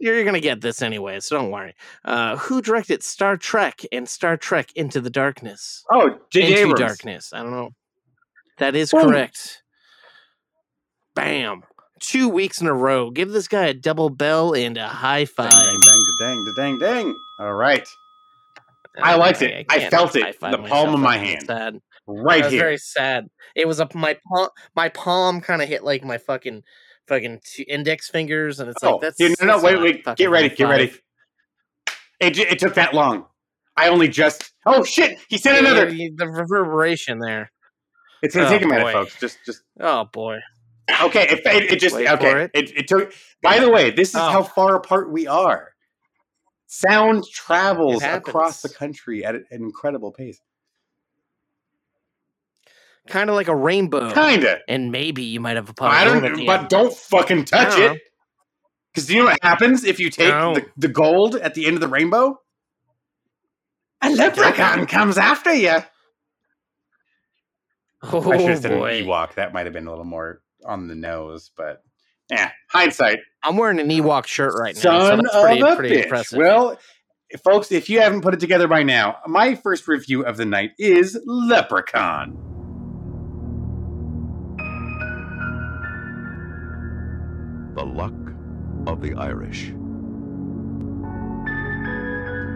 S2: you're gonna get this anyway, so don't worry. Uh, who directed Star Trek and Star Trek Into the Darkness?
S1: Oh, J.J.
S2: Into
S1: Abrams.
S2: Darkness. I don't know. That is
S1: Boom.
S2: correct. Bam. Two weeks in a row. Give this guy a double bell and a high
S1: Dang,
S2: five.
S1: dang, dang, dang, dang, dang. All right. I uh, liked it. I
S2: can't
S1: felt it. The palm of my hand.
S2: Sad.
S1: Right
S2: was
S1: here.
S2: very sad. It was a my palm. My palm kind of hit like my fucking fucking index fingers, and it's
S1: oh,
S2: like that's.
S1: dude, no, no,
S2: that's
S1: wait, wait. Get ready. Get ready. It, it took that long. I only just. Oh shit! He sent another.
S2: The reverberation there.
S1: It's gonna
S2: Oh,
S1: take a oh, minute,
S2: boy.
S1: folks. Just, just.
S2: Oh boy.
S1: Okay. It, it, it just.
S2: Wait
S1: okay.
S2: it.
S1: It. it took. By the way, this is
S2: Oh.
S1: how far apart we are. Sound travels across the country at an incredible pace.
S2: kind of like a rainbow,
S1: Kinda.
S2: and maybe you might have a pot
S1: I don't.
S2: the
S1: But
S2: end.
S1: don't fucking touch it. Because do you know what happens if you take
S2: No.
S1: the, the gold at the end of the rainbow? A leprechaun comes after you.
S2: Oh
S1: I should have said
S2: boy,
S1: an Ewok. That might have been a little more on the nose, but yeah, hindsight.
S2: I'm wearing an Ewok shirt right now, so
S1: Son
S2: that's
S1: of
S2: pretty,
S1: a
S2: pretty
S1: bitch.
S2: impressive.
S1: Well, folks, if you haven't put it together by now, my first review of the night is Leprechaun.
S4: The luck of the Irish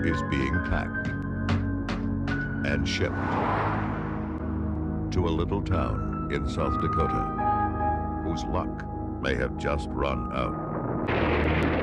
S4: is being packed and shipped to a little town in South Dakota whose luck may have just run out.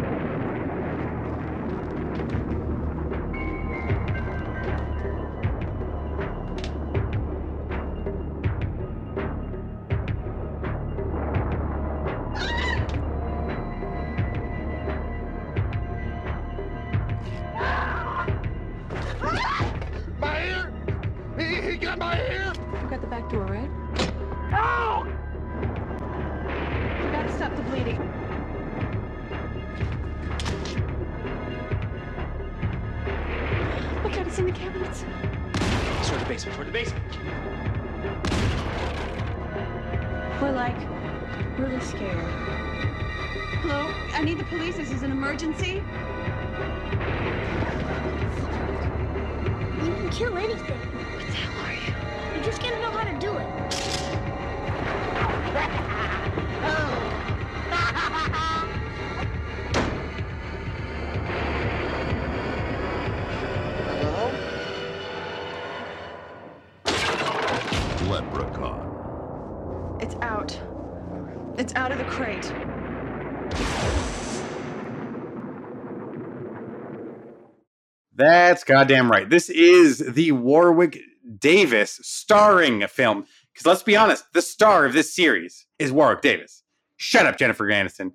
S1: That's goddamn right. This is the Warwick Davis starring film. Because let's be honest, the star of this series is Warwick Davis. Shut up, Jennifer Aniston.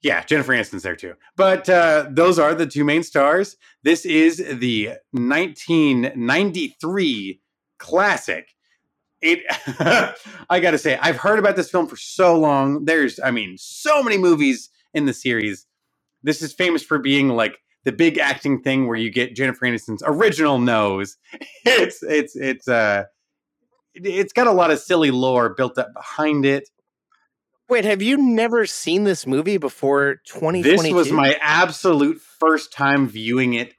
S1: Yeah, Jennifer Aniston's there too. But uh, those are the two main stars. This is the 1993 classic. It, I gotta say, I've heard about this film for so long. There's, I mean, so many movies in the series. This is famous for being like the big acting thing where you get Jennifer Aniston's original nose. It's it's it's uh it- it's got a lot of silly lore built up behind it.
S2: Wait, have you never seen this movie before 2022?
S1: This was my absolute first time viewing it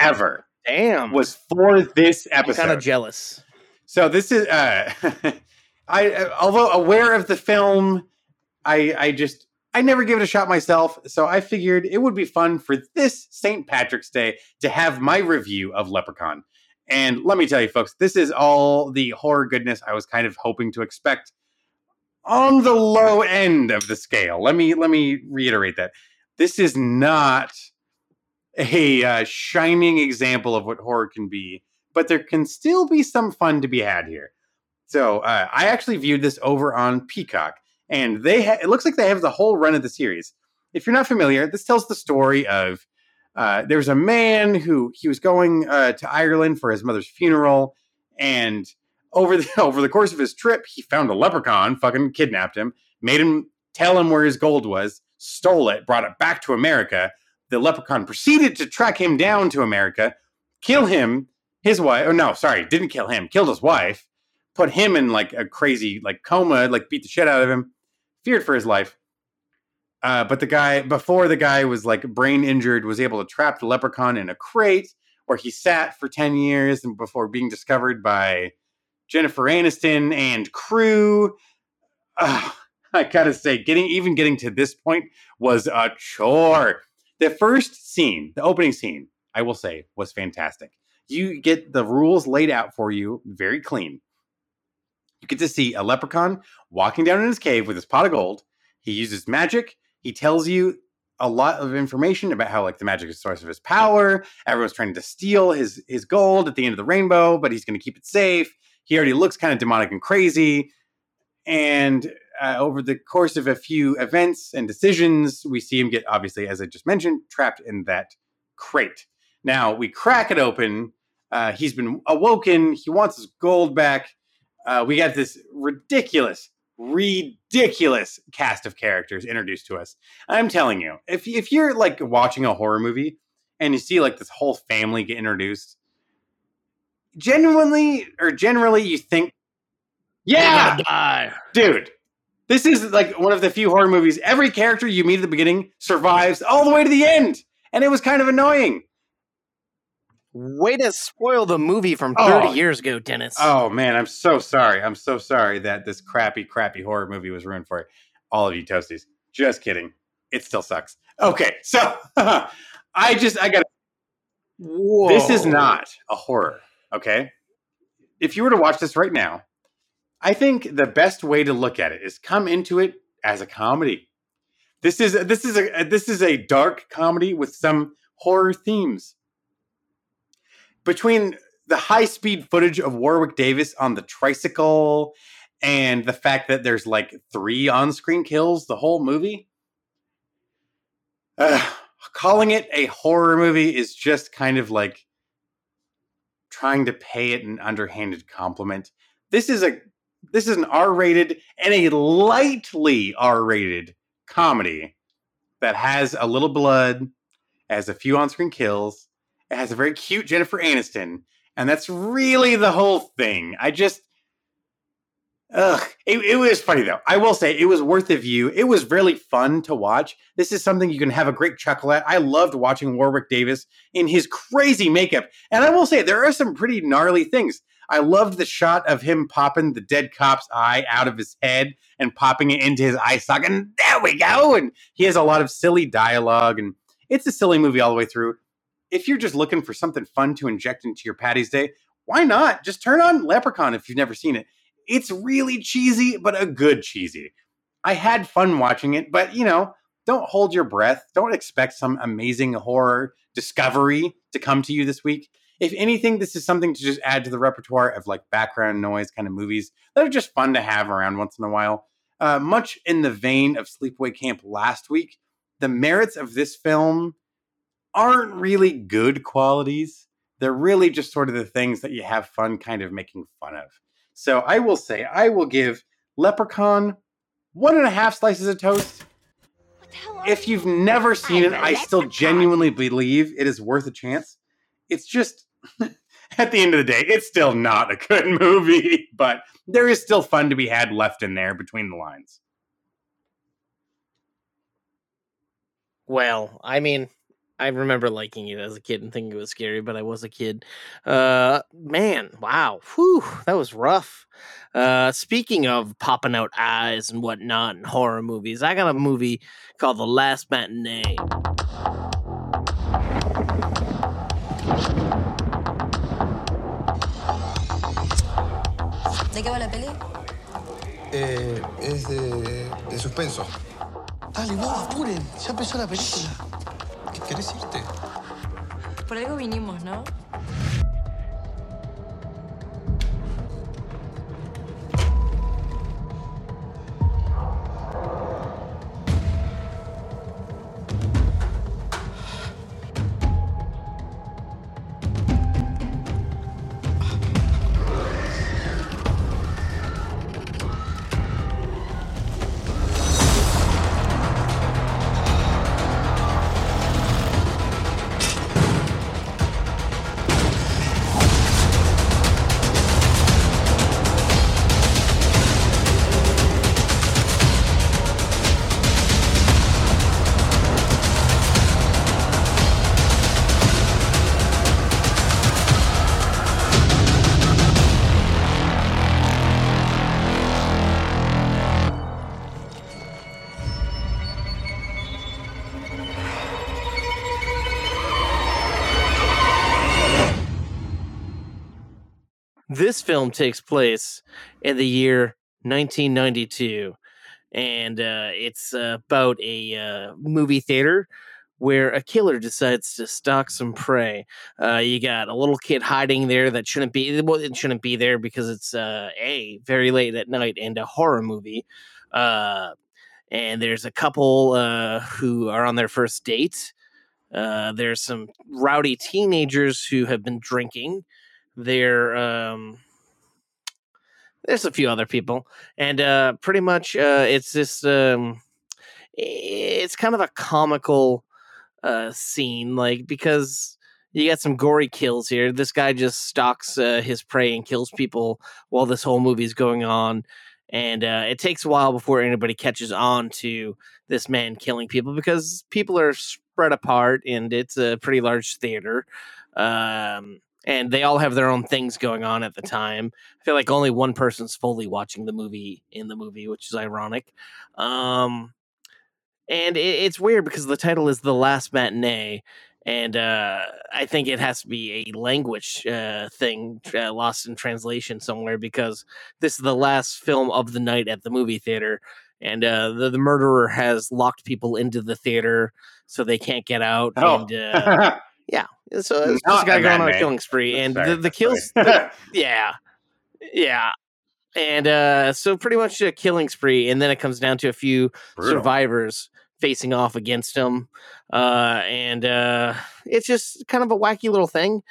S1: ever.
S2: damn.
S1: Was for this episode.
S2: kind of jealous.
S1: So this is uh I uh, although aware of the film, I I just I never give it a shot myself, so I figured it would be fun for this St. Patrick's Day to have my review of Leprechaun. And let me tell you folks, this is all the horror goodness I was kind of hoping to expect on the low end of the scale. Let me let me reiterate that. This is not a uh, shining example of what horror can be but there can still be some fun to be had here. So uh, I actually viewed this over on Peacock, and they ha- it looks like they have the whole run of the series. If you're not familiar, this tells the story of uh, there's a man who he was going uh, to Ireland for his mother's funeral, and over the over the course of his trip, he found a leprechaun, fucking kidnapped him, made him tell him where his gold was, stole it, brought it back to America. The leprechaun proceeded to track him down to America, kill him, his wife. Oh no, sorry, didn't kill him. Killed his wife. Put him in like a crazy like coma. Like beat the shit out of him. Feared for his life. Uh, but the guy before the guy was like brain injured was able to trap the leprechaun in a crate where he sat for ten years and before being discovered by Jennifer Aniston and crew. Ugh, I gotta say, getting even getting to this point was a chore. The first scene, the opening scene, I will say, was fantastic you get the rules laid out for you very clean. You get to see a leprechaun walking down in his cave with his pot of gold. He uses magic. He tells you a lot of information about how like the magic is the source of his power. Everyone's trying to steal his his gold at the end of the rainbow, but he's going to keep it safe. He already looks kind of demonic and crazy. And uh, over the course of a few events and decisions, we see him get obviously, as I just mentioned, trapped in that crate. Now we crack it open. Uh, he's been awoken. He wants his gold back. Uh, we got this ridiculous, ridiculous cast of characters introduced to us. I'm telling you, if if you're like watching a horror movie and you see like this whole family get introduced, genuinely or generally you think, yeah, dude. This is like one of the few horror movies. Every character you meet at the beginning survives all the way to the end, and it was kind of annoying.
S2: Way to spoil the movie from 30
S1: Oh.
S2: years ago, Dennis.
S1: Oh man, I'm so sorry. I'm so sorry that this crappy, crappy horror movie was ruined for all of you toasties. Just kidding. It still sucks. Okay, so I just I got
S2: Whoa.
S1: this is not a horror. Okay, if you were to watch this right now, I think the best way to look at it is come into it as a comedy. This is this is a this is a dark comedy with some horror themes. Between the high speed footage of Warwick Davis on the tricycle and the fact that there's like three on screen kills the whole movie, uh, calling it a horror movie is just kind of like trying to pay it an underhanded compliment. This is a this is an R-rated and a lightly R-rated comedy that has a little blood, has a few on-screen kills, it has a very cute Jennifer Aniston, and that's really the whole thing. I just Ugh. It, it was funny though. I will say it was worth a view. It was really fun to watch. This is something you can have a great chuckle at. I loved watching Warwick Davis in his crazy makeup. And I will say there are some pretty gnarly things. I loved the shot of him popping the dead cop's eye out of his head and popping it into his eye socket. And there we go. And he has a lot of silly dialogue. And it's a silly movie all the way through. If you're just looking for something fun to inject into your Patty's Day, why not? Just turn on Leprechaun if you've never seen it. It's really cheesy, but a good cheesy. I had fun watching it, but you know, don't hold your breath. Don't expect some amazing horror discovery to come to you this week. If anything, this is something to just add to the repertoire of like background noise kind of movies that are just fun to have around once in a while. Uh, much in the vein of Sleepaway Camp last week, the merits of this film aren't really good qualities. They're really just sort of the things that you have fun kind of making fun of. So I will say, I will give Leprechaun one and a half slices of toast.
S5: What the hell are
S1: If
S5: you?
S1: you've never seen it,
S5: I'm a
S1: I still genuinely believe it is worth a chance. It's just, at the end of the day, it's still not a good movie, but there is still fun to be had left in there between the lines.
S2: Well, I mean, I remember liking it as a kid and thinking it was scary, but I was a kid. Uh, man, wow, whew, that was rough. Uh, speaking of popping out eyes and whatnot in horror movies, I got a movie called The Last Matinee.
S6: ¿De qué va la peli?
S7: Eh, es de, de suspenso.
S8: Dale, vos, apuren. Ya empezó la película.
S7: ¿Qué querés irte?
S6: Por algo vinimos, ¿no?
S2: This film takes place in the year 1992, and uh, it's uh, about a uh, movie theater where a killer decides to stalk some prey. Uh, you got a little kid hiding there that shouldn't be. Well, it shouldn't be there because it's uh, a very late at night and a horror movie. Uh, and there's a couple who are on their first date. There's some rowdy teenagers who have been drinking. They're um, there's a few other people, and uh, pretty much uh, it's just um, it's kind of a comical uh, scene, like because you got some gory kills here. This guy just stalks uh, his prey and kills people while this whole movie is going on, and uh, it takes a while before anybody catches on to this man killing people because people are spread apart and it's a pretty large theater. Um, and they all have their own things going on at the time. I feel like only one person's fully watching the movie in the movie, which is ironic. Um, and it, it's weird because the title is The Last Matinee, and uh, I think it has to be a language uh, thing uh, lost in translation somewhere because this is the last film of the night at the movie theater, and uh, the, the murderer has locked people into the theater so they can't get out.
S1: Oh.
S2: And uh, yeah, so it's just
S1: Not
S2: a guy
S1: a
S2: going on a killing spree, and
S1: Sorry,
S2: the, the kills, the- yeah, yeah. And uh, so pretty much a killing spree, and then it comes down to a few
S1: Brutal.
S2: survivors facing off against him, uh, and uh, it's just kind of a wacky little thing.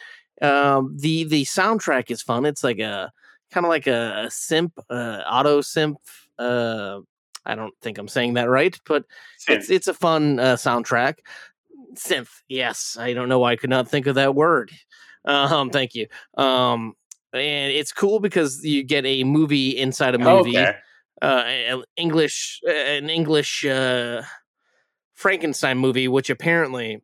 S2: Um, the the soundtrack is fun. It's like a kind of like a, a simp, uh, auto simp. Uh, I don't think I'm saying that right, but it's it's a fun uh, soundtrack. Synth, yes. I don't know why I could not think of that word. Um, thank you. Um, and it's cool because you get a movie inside a movie
S1: Okay.
S2: uh, an English, an English uh, Frankenstein movie, which apparently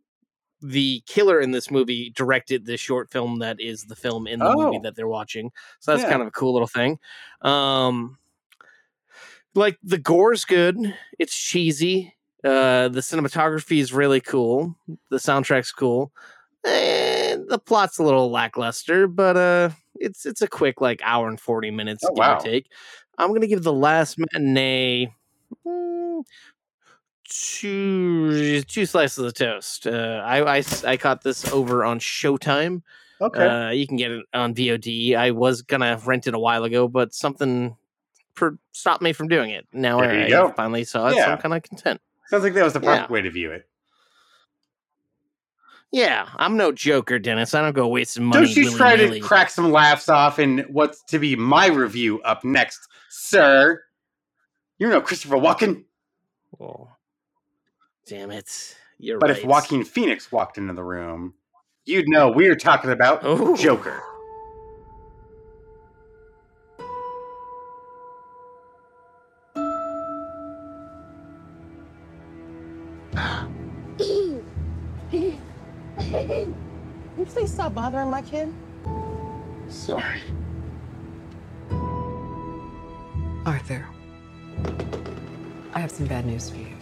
S2: the killer in this movie directed the short film that is the film in the movie
S1: Oh.
S2: that they're watching. So that's
S1: Yeah.
S2: kind of a cool little thing. Um, like the gore's good. It's cheesy. Uh, the cinematography is really cool. The soundtrack's cool. And the plot's a little lackluster, but uh, it's it's a quick like hour and forty minutes,
S1: Oh,
S2: give
S1: wow.
S2: or take. I'm gonna give the last matinee mm, two two slices of toast. Uh, I, I I caught this over on Showtime.
S1: Okay.
S2: Uh, you can get it on VOD. I was gonna rent it a while ago, but something per- stopped me from doing it. Now
S1: you
S2: I, finally saw it, so
S1: Yeah.
S2: I'm kind of content.
S1: Sounds like that was the perfect
S2: yeah.
S1: way to view it.
S2: Yeah, I'm no joker, Dennis. I don't go wasting money.
S1: Don't you try to crack some laughs off in what's to be my review up next, sir? You know Christopher Walken,
S2: Oh, damn it! You're
S1: but
S2: right.
S1: if Joaquin Phoenix walked into the room, you'd know we're talking about
S2: Oh.
S1: Joker.
S9: Stop bothering my kid?
S1: Sorry.
S10: Arthur, I have some bad news for you.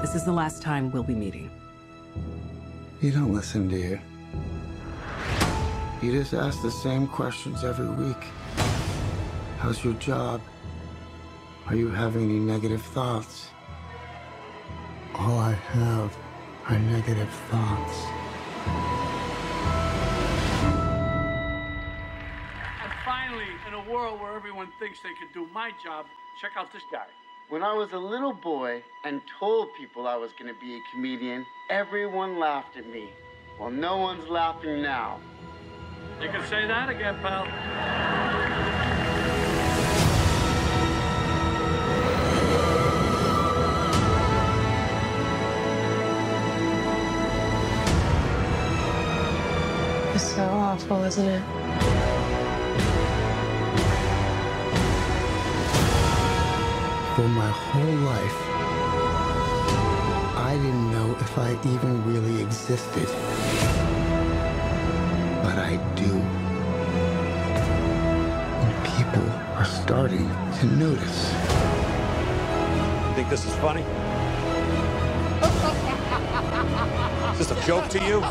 S10: This is the last time we'll be meeting.
S11: You don't listen, do you? You just ask the same questions every week. How's your job? Are you having any negative thoughts? All I have are negative thoughts.
S12: And finally, in a world where everyone thinks they can do my job, check out this guy.
S13: When I was a little boy and told people I was going to be a comedian, everyone laughed at me. Well, no one's laughing now.
S12: You can say that again, pal.
S9: So awful, isn't it?
S11: For my whole life, I didn't know if I even really existed. But I do. And people are starting to notice.
S14: You think this is funny? Is this a joke to you?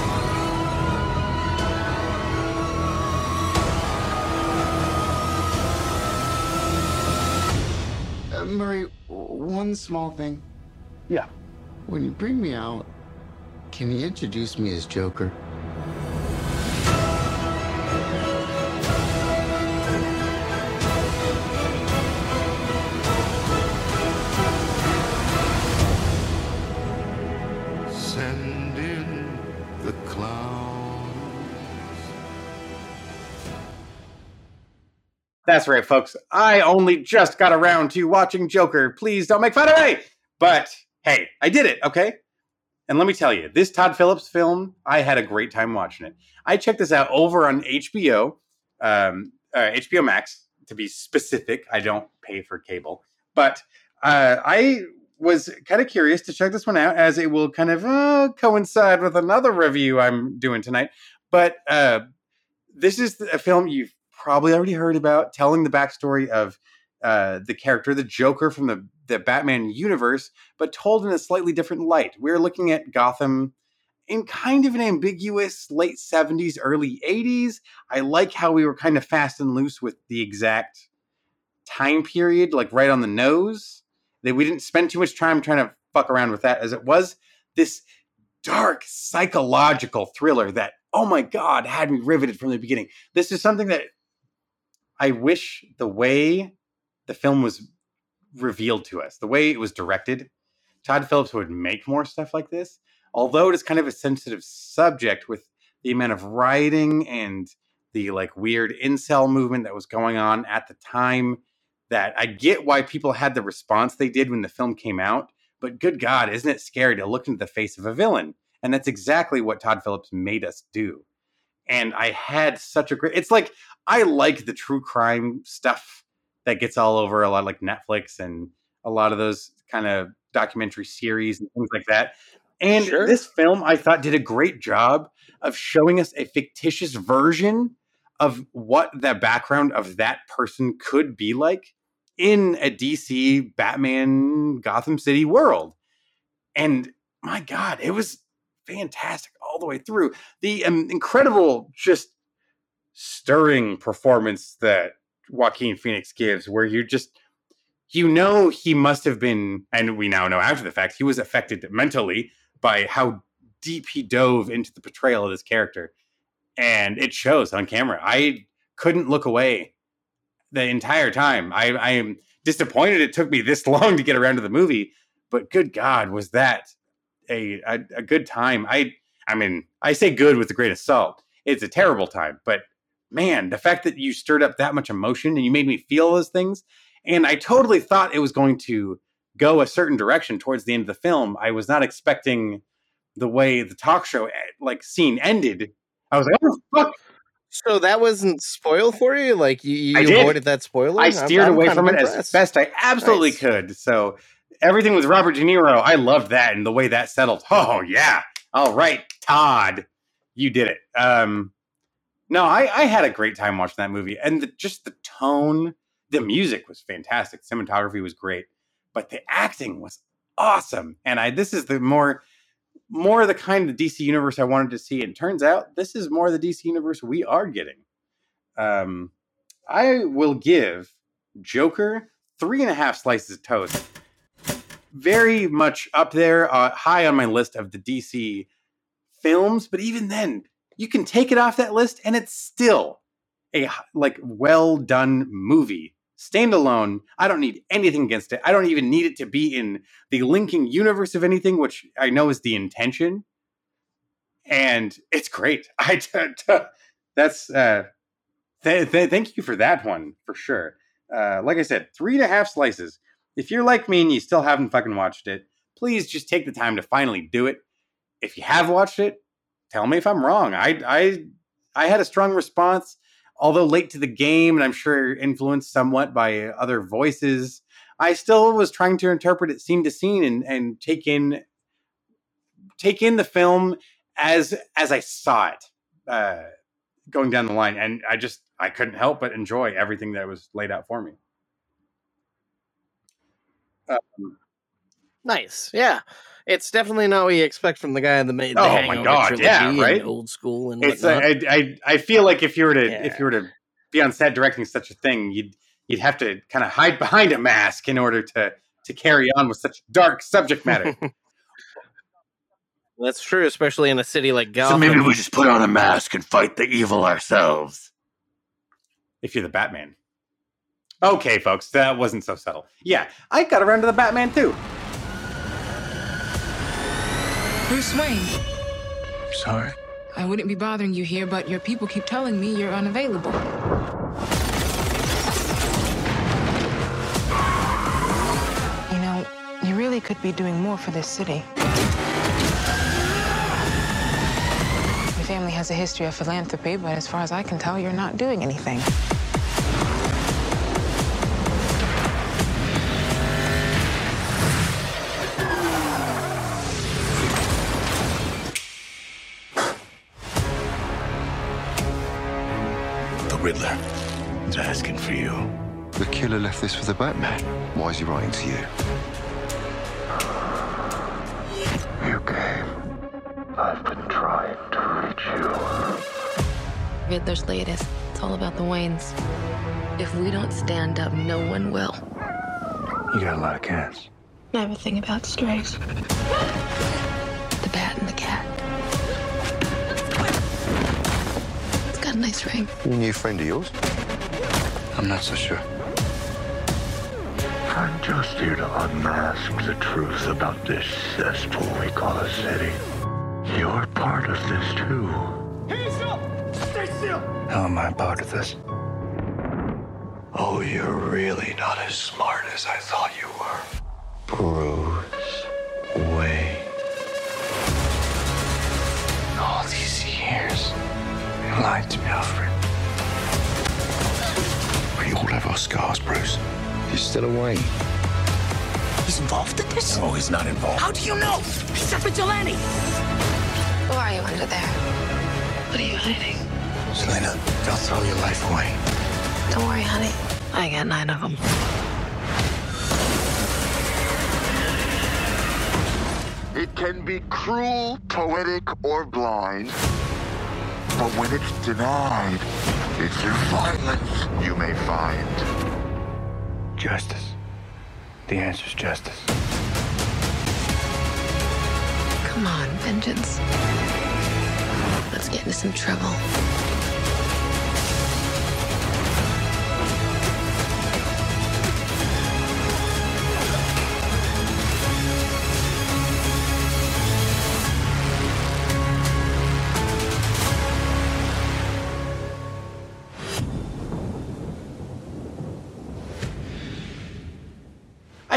S13: Murray, one small thing.
S1: Yeah.
S13: When you bring me out, can you introduce me as Joker?
S1: That's right, folks. I only just got around to watching Joker. Please don't make fun of me. But hey, I did it, okay? And let me tell you, this Todd Phillips film, I had a great time watching it. I checked this out over on HBO, um, uh, HBO Max to be specific. I don't pay for cable, but uh, I was kind of curious to check this one out as it will kind of uh, coincide with another review I'm doing tonight. But uh, this is a film you've probably already heard about, telling the backstory of uh, the character, the Joker from the, the Batman universe, but told in a slightly different light. We're looking at Gotham in kind of an ambiguous late 70s, early 80s. I like how we were kind of fast and loose with the exact time period, like right on the nose. That we didn't spend too much time trying to fuck around with that, as it was this dark psychological thriller that, oh my God, had me riveted from the beginning. This is something that I wish the way the film was revealed to us, the way it was directed, Todd Phillips would make more stuff like this. Although it is kind of a sensitive subject with the amount of writing and the like weird incel movement that was going on at the time, that I get why people had the response they did when the film came out. But good God, isn't it scary to look into the face of a villain? And that's exactly what Todd Phillips made us do. And I had such a great. It's like I like the true crime stuff that gets all over a lot like Netflix and a lot of those kind of documentary series and things like that. And
S2: Sure.
S1: this film I thought did a great job of showing us a fictitious version of what the background of that person could be like in a DC Batman Gotham City world. And my God, it was fantastic all the way through. The um, incredible, just stirring performance that Joaquin Phoenix gives, where you just, you know, he must have been, and we now know after the fact, he was affected mentally by how deep he dove into the portrayal of this character. And it shows on camera. I couldn't look away the entire time. I, I am disappointed it took me this long to get around to the movie, but good God, was that a, a, a good time? I I mean, I say good with a grain of salt. It's a terrible time, but man, the fact that you stirred up that much emotion and you made me feel those things, and I totally thought it was going to go a certain direction towards the end of the film. I was not expecting the way the talk show eh, like scene ended. I was like, oh fuck.
S2: So that wasn't spoiled for you? Like you, you avoided that spoiler?
S1: I
S2: I'm-
S1: steered
S2: I'm
S1: away from
S2: of
S1: it as best I absolutely
S2: Nice.
S1: could. So everything with Robert De Niro, I loved that and the way that settled. Oh yeah, all right, Todd, you did it. Um, no, I, I had a great time watching that movie, and the, just the tone, the music was fantastic, cinematography was great, but the acting was awesome. And I this is the more more the kind of DC universe I wanted to see. And turns out this is more the DC universe we are getting. Um, I will give Joker three and a half slices of toast. Very much up there, uh, high on my list of the DC films. But even then, you can take it off that list, and it's still a like well done movie. Standalone. I don't need anything against it. I don't even need it to be in the linking universe of anything, which I know is the intention. And it's great. I that's uh, th- th- thank you for that one for sure. Uh, like I said, three and a half slices. If you're like me and you still haven't fucking watched it, please just take the time to finally do it. If you have watched it, tell me if I'm wrong. I I I had a strong response, although late to the game, and I'm sure influenced somewhat by other voices. I still was trying to interpret it scene to scene and and take in take in the film as as I saw it uh, going down the line, and I just I couldn't help but enjoy everything that was laid out for me. Um,
S2: Nice. Yeah. It's definitely not what you expect from the guy in the, the
S1: Oh my God,
S2: trilogy
S1: yeah, right?
S2: old school and
S1: it's uh, I, I I feel like if you were to
S2: Yeah.
S1: if you were to be on set directing such a thing, you'd you'd have to kind of hide behind a mask in order to to carry on with such dark subject matter.
S2: That's true, especially in a city like Gotham.
S15: So maybe we just put on a mask and fight the evil ourselves.
S1: if you're the Batman. Okay, folks, that wasn't so subtle. Yeah, I got around to the Batman too.
S16: Bruce Wayne.
S15: I'm sorry.
S16: I wouldn't be bothering you here, but your people keep telling me you're unavailable.
S9: You know, you really could be doing more for this city. Your family has a history of philanthropy, but as far as I can tell, you're not doing anything.
S7: Killer left this for the Batman. Why is he writing to you?
S15: You came. I've been trying to reach you.
S17: Riddler's latest. It's all about the Waynes. If we don't stand up, no one will.
S15: You got a lot of cats.
S17: I have a thing about strays. The bat and the cat. It's got a nice ring.
S7: A new friend of yours?
S15: I'm not so sure. I'm just here to unmask the truth about this cesspool we call a city. You're part of this too.
S12: Hey, still! Stay still!
S15: How am I part of this? Oh, you're really not as smart as I thought you were. Bruce Wayne. All these years, you lied to me, Alfred. We all have our scars, Bruce.
S7: You're still away.
S15: He's involved in this? No, he's not involved.
S16: How do you know? He's a vigilante.
S17: Who are you under there? What are you hiding?
S15: Selina, don't throw your life away.
S17: Don't worry, honey. I got nine of them.
S4: It can be cruel, poetic, or blind. But when it's denied, it's through violence you may find.
S15: Justice. The answer's justice.
S17: Come on, vengeance. Let's get into some trouble.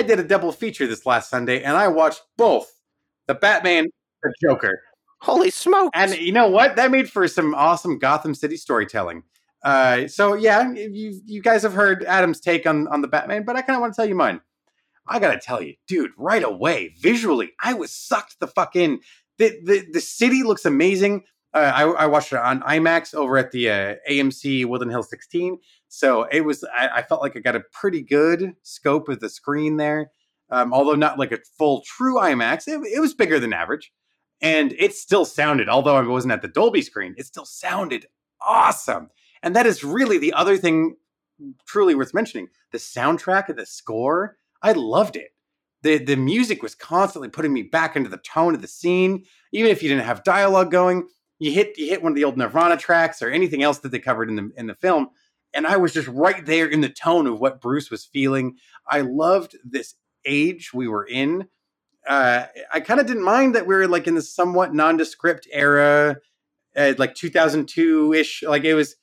S1: Did a double feature this last Sunday, and I watched both the Batman, the Joker.
S2: Holy smoke!
S1: And you know what? That made for some awesome Gotham City storytelling. Uh, so yeah, you you guys have heard Adam's take on on the Batman, but I kind of want to tell you mine. I gotta tell you, dude, right away, visually, I was sucked the fuck in. The the, the city looks amazing. Uh, I, I watched it on IMAX over at the uh, AMC Woodland Hill 16. So it was, I, I, felt like I got a pretty good scope of the screen there. Um, although not like a full true IMAX, it, it, was bigger than average. And it still sounded, although I wasn't at the Dolby screen, it still sounded awesome. And that is really the other thing truly worth mentioning. The soundtrack of the score, I loved it. The, the music was constantly putting me back into the tone of the scene, even if you didn't have dialogue going you hit you hit one of the old Nirvana tracks or anything else that they covered in the in the film, and I was just right there in the tone of what Bruce was feeling. I loved this age we were in. Uh, I kind of didn't mind that we were like in the somewhat nondescript era, uh, like 2002 ish. Like it was,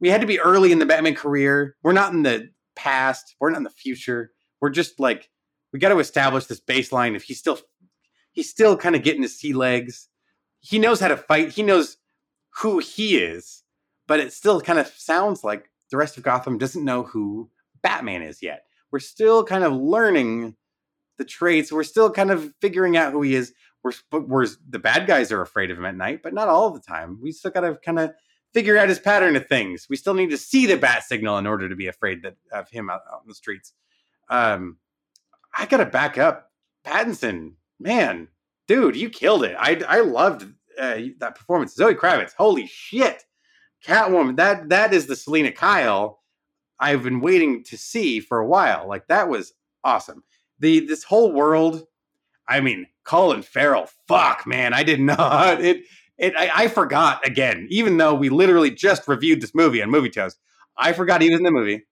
S1: we had to be early in the Batman career. We're not in the past. We're not in the future. We're just like we got to establish this baseline. If he's still, he's still kind of getting his sea legs he knows how to fight. He knows who he is, but it still kind of sounds like the rest of Gotham doesn't know who Batman is yet. We're still kind of learning the traits. We're still kind of figuring out who he is. We're, we're the bad guys are afraid of him at night, but not all the time. We still got to kind of figure out his pattern of things. We still need to see the bat signal in order to be afraid that, of him out, out in the streets. Um, I got to back up. Pattinson, man, dude, you killed it. I I loved uh, that performance. Zoe Kravitz, holy shit, Catwoman. That that is the Selina Kyle I've been waiting to see for a while. Like that was awesome. The this whole world. I mean, Colin Farrell. Fuck, man, I did not. It it. I, I forgot again. Even though we literally just reviewed this movie on Movie Toast, I forgot he was in the movie.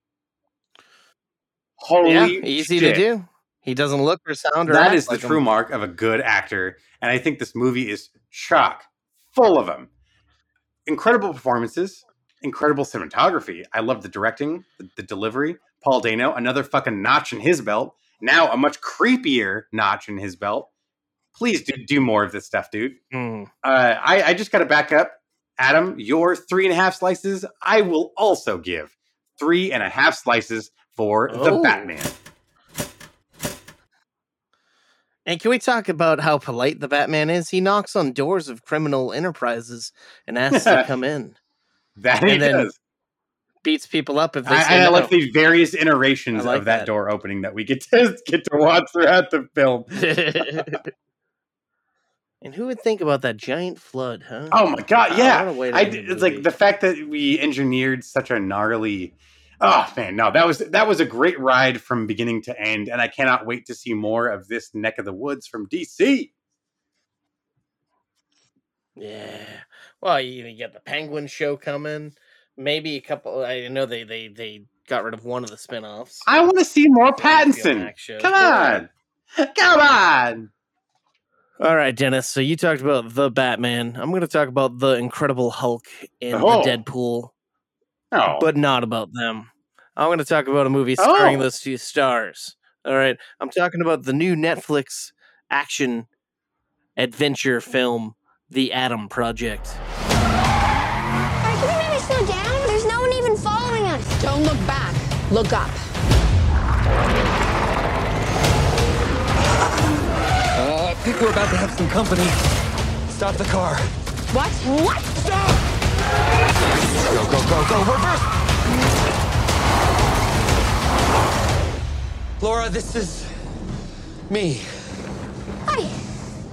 S1: Holy
S2: yeah, easy
S1: shit.
S2: to do. He doesn't look or sound or
S1: that is the
S2: like
S1: true
S2: him.
S1: mark of a good actor and i think this movie is chock full of them incredible performances incredible cinematography i love the directing the, the delivery paul dano another fucking notch in his belt now a much creepier notch in his belt. Please do do more of this stuff, dude.
S2: Hmm.
S1: Uh, I, I just got to back up. Adam, your three and a half slices, I will also give three and a half slices for the
S2: Oh.
S1: Batman.
S2: And can we talk about how polite the Batman is? He knocks on doors of criminal enterprises and asks to come in.
S1: That
S2: And
S1: he
S2: then
S1: does.
S2: Beats people up if they
S1: I, I
S2: no.
S1: like the various iterations
S2: like
S1: of that,
S2: that.
S1: door opening that we get to get to watch throughout the film.
S2: and who would think about that giant flood, huh?
S1: Oh my god, yeah.
S2: what a way to
S1: I, it's like the fact that we engineered such a gnarly Oh man, no, that was that was a great ride from beginning to end, and I cannot wait to see more of this neck of the woods from DC.
S2: Yeah. Well, you, get the Penguin show coming. Maybe a couple. I know they they they got rid of one of the spin-offs.
S1: I want to see more Pattinson. Come on, come on.
S2: All right, Dennis. So you talked about the Batman. I'm going to talk about the Incredible Hulk and
S1: Oh.
S2: the Deadpool,
S1: Oh,
S2: but not about them. I'm going to talk about a movie starring
S1: Oh.
S2: those two stars. All right, I'm talking about the new Netflix action adventure film, The Adam Project.
S5: Alright, can we maybe slow down? There's no one even following us.
S9: Don't look back. Look up.
S3: Uh, I think we're about to have some company. Stop the car.
S9: What? What?
S3: Go, go, go, go. Reverse. Laura, this is me.
S5: Hi.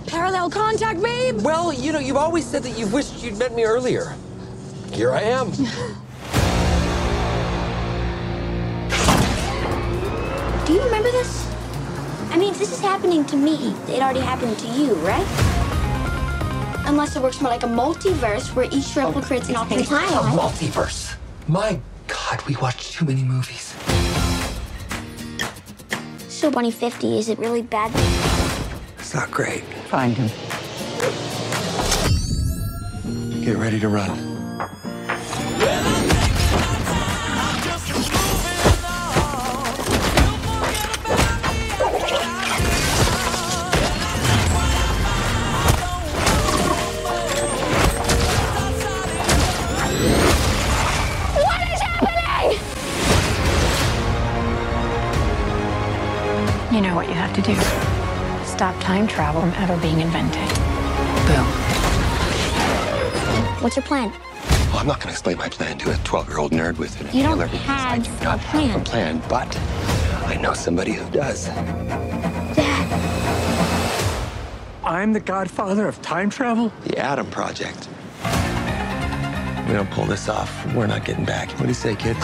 S5: Parallel contact, babe.
S3: Well, you know, you've always said that you wished you'd met me earlier. Here I am.
S5: Do you remember this? I mean, if this is happening to me, it already happened to you, right? Unless it works more like a multiverse where each replicates an alternate timeline.
S3: A multiverse. My God, we watch too many movies.
S5: So, Bunny 50, is it really bad?
S3: It's not great.
S10: Find him.
S15: Get ready to run.
S17: Time travel from ever being invented. Boom.
S5: What's your plan?
S15: Well, I'm not going to explain my plan to a 12 year old nerd with an
S5: You don't
S15: inhaler because I
S5: have
S15: do not
S5: a
S15: have a
S5: plan.
S15: plan, but I know somebody who does. Dad.
S12: I'm the godfather of time travel?
S15: The Adam Project. We don't pull this off, we're not getting back. What do you say, kid?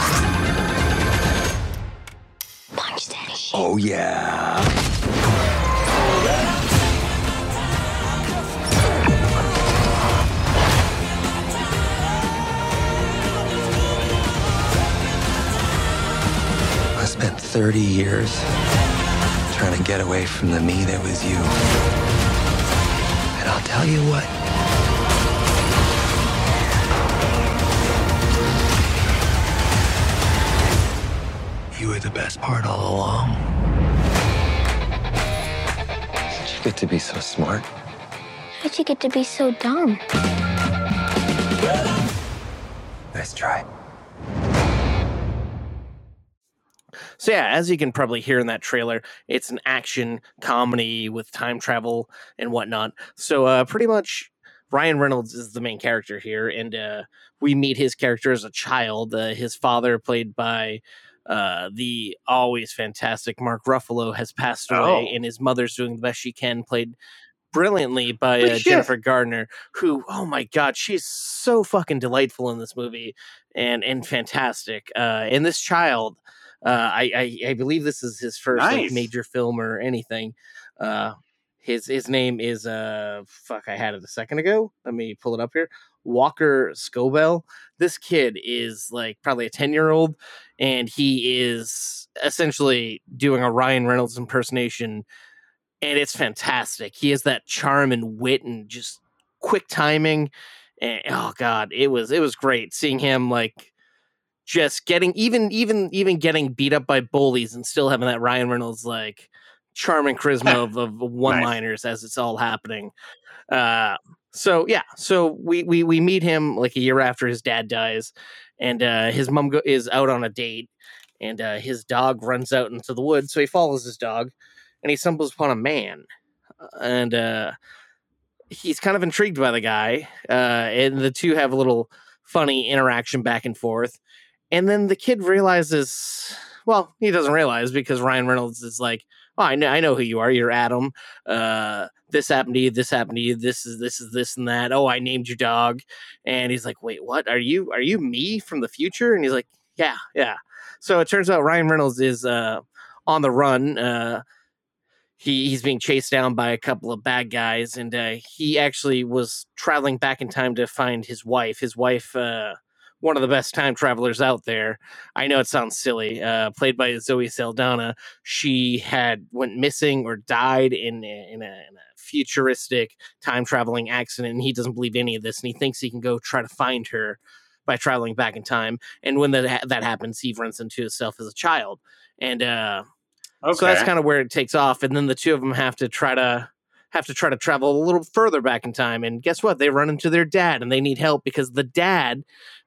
S5: Punch that shit.
S15: Oh, yeah. 30 years trying to get away from the me that was you. And I'll tell you what. You were the best part all along. Did you get to be so smart?
S5: How'd you get to be so dumb?
S15: Nice try.
S2: So yeah, as you can probably hear in that trailer, it's an action comedy with time travel and whatnot. So uh, pretty much, Ryan Reynolds is the main character here, and uh, we meet his character as a child. Uh, his father, played by uh, the always fantastic Mark Ruffalo, has passed away,
S1: Oh.
S2: and his mother's doing the best she can. Played brilliantly by uh. Jennifer Gardner, who, oh my god, she's so fucking delightful in this movie and and fantastic. Uh, and this child, uh, I, I I believe this is his first like, major film or anything. Uh, his his name is uh fuck I had it a second ago. Let me pull it up here. Walker Scobell. This kid is like probably a 10 year old, and he is essentially doing a Ryan Reynolds impersonation, and it's fantastic. He has that charm and wit and just quick timing. And oh god, it was it was great seeing him like just getting even even even getting beat up by bullies and still having that Ryan Reynolds like charm and charisma of, of one liners as it's all happening. Uh, so yeah, so we we we meet him like a year after his dad dies, and uh, his mom go- is out on a date, and uh, his dog runs out into the woods. So he follows his dog, and he stumbles upon a man, and uh, he's kind of intrigued by the guy, uh, and the two have a little funny interaction back and forth, and then the kid realizes, well, he doesn't realize because Ryan Reynolds is like, "Oh, I know, I know who you are. You're Adam. Uh, this happened to you. This happened to you. This is this is this and that. Oh, I named your dog." And he's like, "Wait, what? Are you are you me from the future?" And he's like, "Yeah, yeah." So it turns out Ryan Reynolds is uh, on the run. Uh, he he's being chased down by a couple of bad guys, and uh, he actually was traveling back in time to find his wife. His wife, uh, one of the best time travelers out there. I know it sounds silly. Uh, played by Zoe Saldana, she had went missing or died in a, in a, in a futuristic time traveling accident. And he doesn't believe any of this, and he thinks he can go try to find her by traveling back in time. And when that that happens, he runs into himself as a child, and uh, so that's kind of where it takes off. And then the two of them have to try to have to try to travel a little further back in time. And guess what? They run into their dad, and they need help because the dad,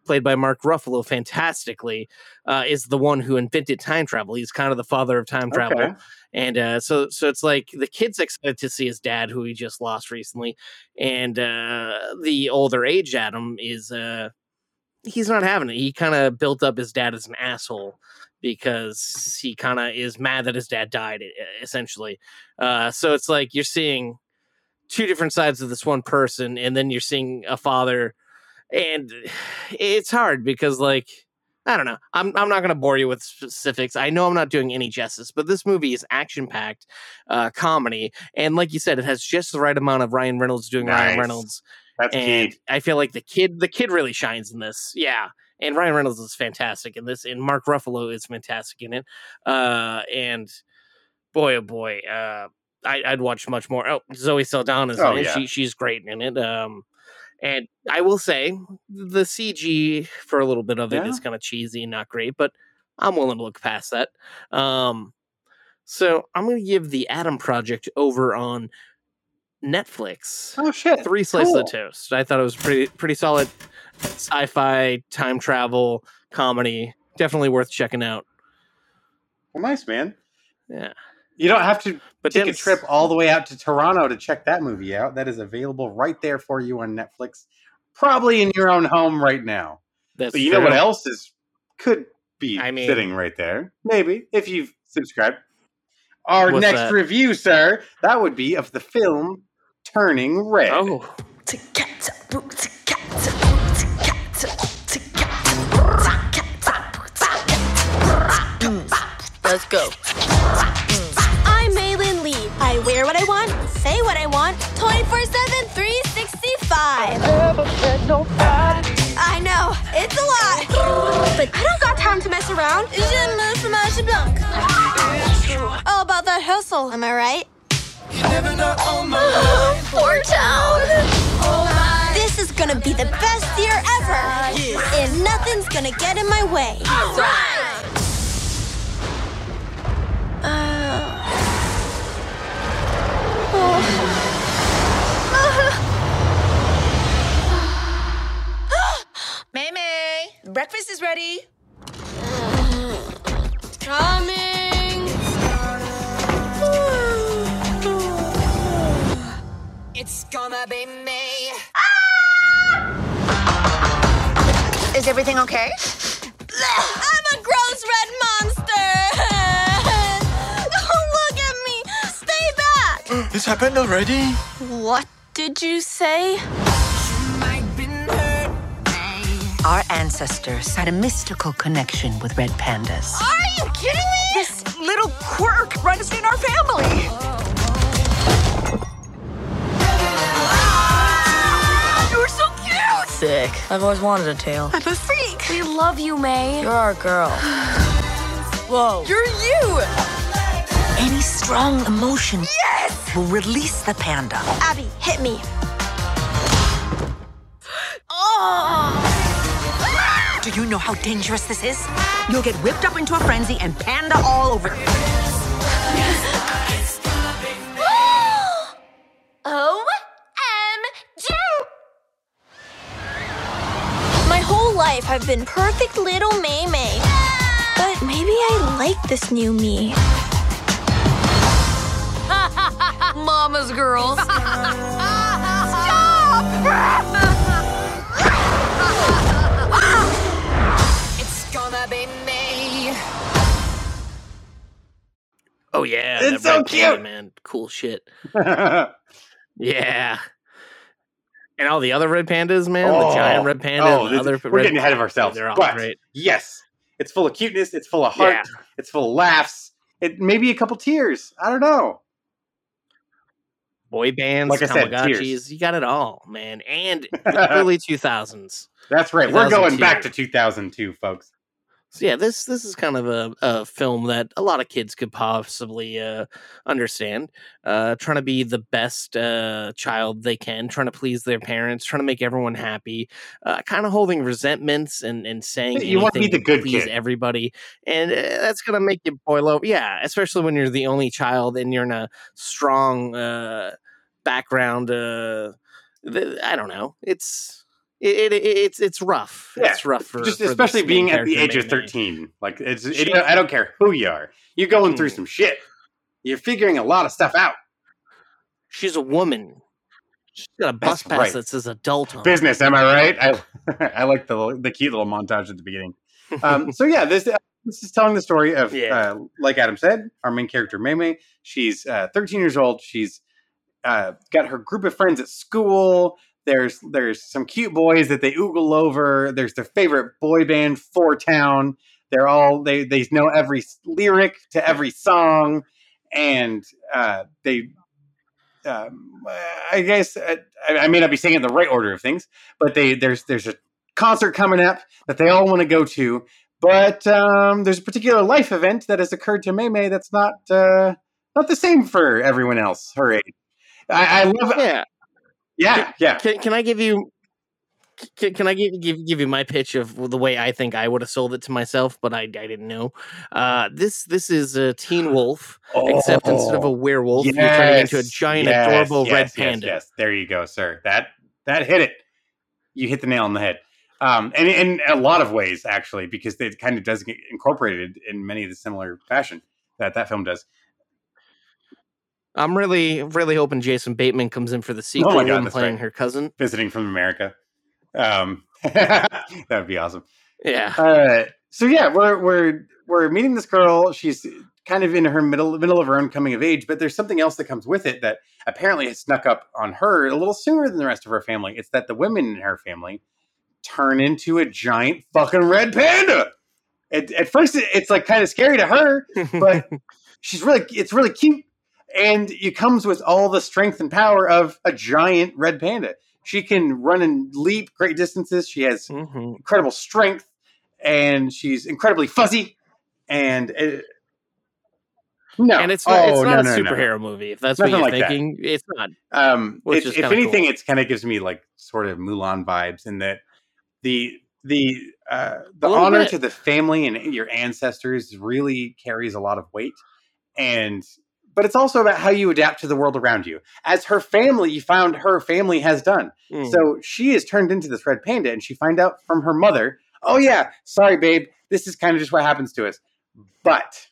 S2: played by Mark Ruffalo, fantastically, uh, is the one who invented time travel. He's kind of the father of time travel.
S1: Okay.
S2: And uh, so, so it's like the kid's excited to see his dad, who he just lost recently, and uh, the older age Adam is uh, he's not having it. He kind of built up his dad as an asshole because he kind of is mad that his dad died, essentially. Uh, so it's like you're seeing two different sides of this one person, and then you're seeing a father, and it's hard because like. I don't know. I'm I'm not going to bore you with specifics. I know I'm not doing any justice, but this movie is action packed, uh, comedy, and like you said, it has just the right amount of Ryan Reynolds doing Ryan Reynolds,
S1: That's
S2: and
S1: key.
S2: I feel like the kid the kid really shines in this. Yeah, and Ryan Reynolds is fantastic in this, and Mark Ruffalo is fantastic in it. Uh, and boy, oh boy, uh, I, I'd watch much more. Oh, Zoe Saldana's
S1: Oh,
S2: in it.
S1: yeah.
S2: She she's great in it. Um, and I will say the CG for a little bit of it is
S1: Yeah.
S2: kind of cheesy and not great, but I'm willing to look past that. Um, so I'm going to give the Adam Project over on Netflix.
S1: Oh shit!
S2: Three slices
S1: Cool.
S2: of toast. I thought it was pretty pretty solid sci-fi time travel comedy. Definitely worth checking out.
S1: Well, nice man.
S2: Yeah.
S1: You don't have to
S2: But
S1: take a trip all the way out to Toronto to check that movie out. That is available right there for you on Netflix, probably in your own home right now.
S2: That's
S1: but you know what else is could be
S2: I mean-
S1: sitting right there? Maybe if you've subscribed. Our
S2: What's
S1: next
S2: that?
S1: review, sir, that would be of the film Turning Red.
S2: Oh,
S6: Let's go.
S18: 365. I know, it's a lot. But I don't got time to mess around. Je me fromage blanc. All about that hustle, am I right? Four Town. This is gonna be the best year ever. And nothing's gonna get in my way.
S6: Mei Mei, breakfast is ready.
S18: Coming.
S6: It's gonna be me. Ah!
S17: Is everything okay?
S18: I'm a gross red monster. Don't look at me. Stay back.
S15: This happened already?
S18: What did you say?
S19: Our ancestors had a mystical connection with red pandas.
S18: Are you kidding me?
S17: This little quirk runs in our family. Ah, You're so cute.
S6: Sick. I've always wanted a tail.
S18: I'm a freak. We love you, Mei.
S6: You're our girl. Whoa.
S17: You're you.
S19: Any strong emotion
S17: Yes.
S19: will release the panda.
S18: Abby, hit me.
S19: You know how dangerous this is? You'll get whipped up into a frenzy and panda all over.
S18: OMG! My whole life I've been perfect little Mei Mei. But maybe I like this new me.
S6: Mama's girls. it's me.
S2: Oh yeah,
S1: It's so cute.
S2: man. Cool shit. Yeah. And all the other red pandas, man. the giant oh, red panda.
S1: Oh, this-
S2: the other
S1: we're getting ahead of ourselves.
S2: They're all
S1: but
S2: great.
S1: yes, it's full of cuteness. It's full of heart.
S2: Yeah.
S1: It's full of laughs. It maybe a couple tears. I don't know.
S2: Boy bands,
S1: Like I said,
S2: Tamagotchis,
S1: tears.
S2: you got it all, man. And early two thousands.
S1: That's right. We're going back to 2002, folks.
S2: So yeah, this this is kind of a, a film that a lot of kids could possibly uh, understand. Uh, trying to be the best uh, child they can, trying to please their parents, trying to make everyone happy, uh, kind of holding resentments and and saying
S1: You wanna be the good
S2: please
S1: kid.
S2: everybody, and uh, that's gonna make you boil over. Yeah, especially when you're the only child and you're in a strong uh, background. Uh, th- I don't know. It's it, it, it's it's rough.
S1: Yeah,
S2: it's rough for
S1: just
S2: for
S1: especially
S2: main
S1: being at the age of
S2: Mei Mei.
S1: 13. Like it's, it,
S2: She-
S1: I don't care who you are. You're going through
S2: Mm.
S1: some shit. You're figuring a lot of stuff out.
S2: She's a woman. She's got a bus
S1: That's
S2: pass
S1: right.
S2: that says adult on.
S1: Business, am I right? I I like the the cute little montage at the beginning. Um, so yeah, this uh, this is telling the story of
S2: Yeah.
S1: uh, like Adam said, our main character Mei She's uh, 13 years old. She's uh, got her group of friends at school. There's there's some cute boys that they oogle over. There's their favorite boy band, Four Town. They're all they they know every lyric to every song, and uh, they. Um, I guess uh, I, I may not be saying it in the right order of things, but they there's there's a concert coming up that they all want to go to, but um, there's a particular life event that has occurred to Mei Mei that's not uh, not the same for everyone else her age. I, I love
S2: Yeah.
S1: Yeah, yeah.
S2: Can, can I give you? Can, can I give, give give you my pitch of the way I think I would have sold it to myself, but I, I didn't know. Uh, this this is a Teen Wolf, except instead of a
S1: Oh,
S2: werewolf, you're turning into a giant,
S1: yes,
S2: adorable
S1: yes,
S2: red
S1: yes,
S2: panda.
S1: Yes, there you go, sir. That that hit it. You hit the nail on the head. Um, and in a lot of ways, actually, because it kind of does get incorporated in many of the similar fashion that that film does.
S2: I'm really really hoping Jason Bateman comes in for the sequel
S1: Oh my God,
S2: and playing
S1: right.
S2: her cousin.
S1: Visiting from America. Um, that would be awesome.
S2: Yeah.
S1: Uh, so yeah, we're we're we're meeting this girl. She's kind of in her middle middle of her own coming of age, but there's something else that comes with it that apparently has snuck up on her a little sooner than the rest of her family. It's that the women in her family turn into a giant fucking red panda. At, at first, it- it's like kind of scary to her, but she's really it's really cute, and it comes with all the strength and power of a giant red panda. She can run and leap great distances. She has
S2: Mm-hmm.
S1: incredible strength, and she's incredibly fuzzy. And it, no,
S2: and it's not,
S1: Oh,
S2: it's not
S1: no,
S2: a
S1: no, no.
S2: superhero movie. If that's
S1: Nothing
S2: what you're
S1: like that.
S2: thinking, it's not.
S1: Um, it- if anything,
S2: cool.
S1: it's kind of gives me like sort of Mulan vibes in that the the uh, the honor
S2: bit.
S1: to the family and your ancestors really carries a lot of weight, and but it's also about how you adapt to the world around you. As her family you found her family has done,
S2: Mm.
S1: so she is turned into this red panda, and she find out from her mother, "Oh yeah, sorry, babe, this is kind of just what happens to us." But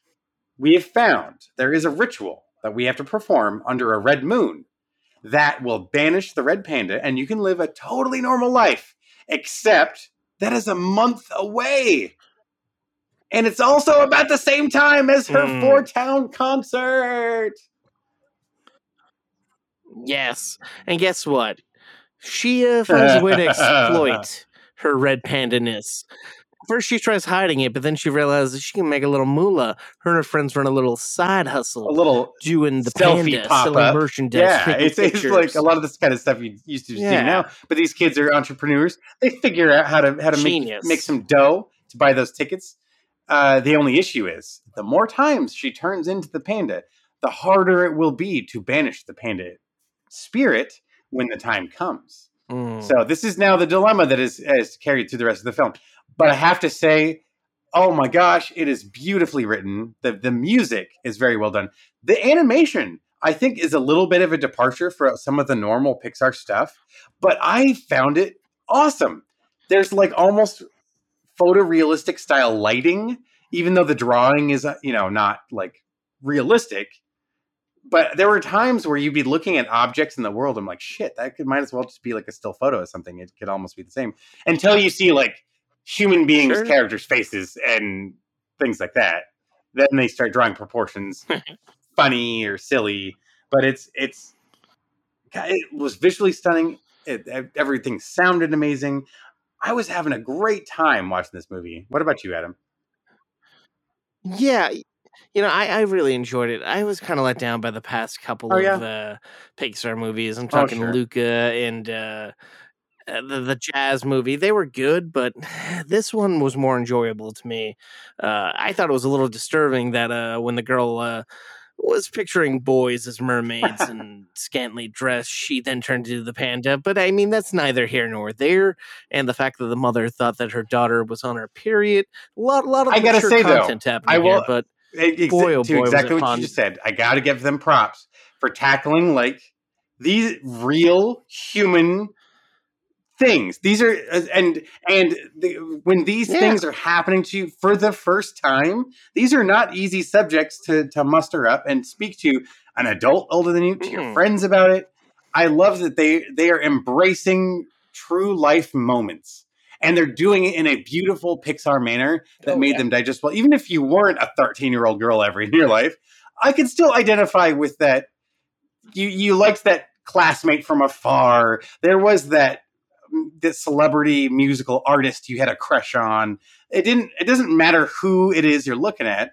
S1: we have found there is a ritual that we have to perform under a red moon that will banish the red panda and you can live a totally normal life except that is a month away and it's also about the same time as her
S2: Hmm.
S1: four town concert
S2: Yes, and guess what? She uh, finds a way to exploit her red panda-ness. First, she tries hiding it, but then she realizes she can make a little moolah. Her and her friends run a little side hustle,
S1: a little
S2: doing the
S1: selfie
S2: panda, selling
S1: up
S2: merchandise.
S1: yeah it's, it's like a lot of this kind of stuff you used to see now but these kids are entrepreneurs they figure out how to how to make, make some dough to buy those tickets uh, the only issue is the more times she turns into the panda the harder it will be to banish the panda spirit when the time comes
S2: Mm.
S1: so this is now the dilemma that is, is carried through the rest of the film but I have to say, oh my gosh, it is beautifully written. The the music is very well done. The animation, I think, is a little bit of a departure for some of the normal Pixar stuff, but I found it awesome. There's like almost photorealistic style lighting, even though the drawing is, uh, you know, not like realistic. But there were times where you'd be looking at objects in the world. I'm like, shit, that could might as well just be like a still photo of something. It could almost be the same until you see like human beings,
S2: Sure.
S1: characters' faces, and things like that. Then they start drawing proportions, funny or silly. But it's it's it was visually stunning. It, everything sounded amazing. I was having a great time watching this movie. What about you, Adam?
S2: Yeah, you know, I, I really enjoyed it. I was kind of let down by the past couple
S1: Oh,
S2: of
S1: yeah?
S2: uh, Pixar movies. I'm
S1: Oh,
S2: talking
S1: sure.
S2: Luca and uh, uh, the the jazz movie. They were good, but this one was more enjoyable to me. Uh, I thought it was a little disturbing that uh, when the girl uh, was picturing boys as mermaids and scantily dressed, she then turned into the panda. But I mean, that's neither here nor there. And the fact that the mother thought that her daughter was on her period, a lot, a lot of
S1: I gotta say though,
S2: happening
S1: I will.
S2: here, but
S1: exa-
S2: boy, oh boy,
S1: exactly what you just said. I got to give them props for tackling like these real human things. These are uh, and and the, when these
S2: Yeah.
S1: things are happening to you for the first time, these are not easy subjects to to muster up and speak to an adult older than you, to your
S2: Mm.
S1: friends about it. I love that they they are embracing true life moments. And they're doing it in a beautiful Pixar manner that
S2: Oh,
S1: made
S2: yeah.
S1: them digestible. Even if you weren't a 13 year old girl ever in your life, I could still identify with that. You you liked that classmate from afar. There was that that celebrity musical artist you had a crush on. It didn't. It doesn't matter who it is you're looking at.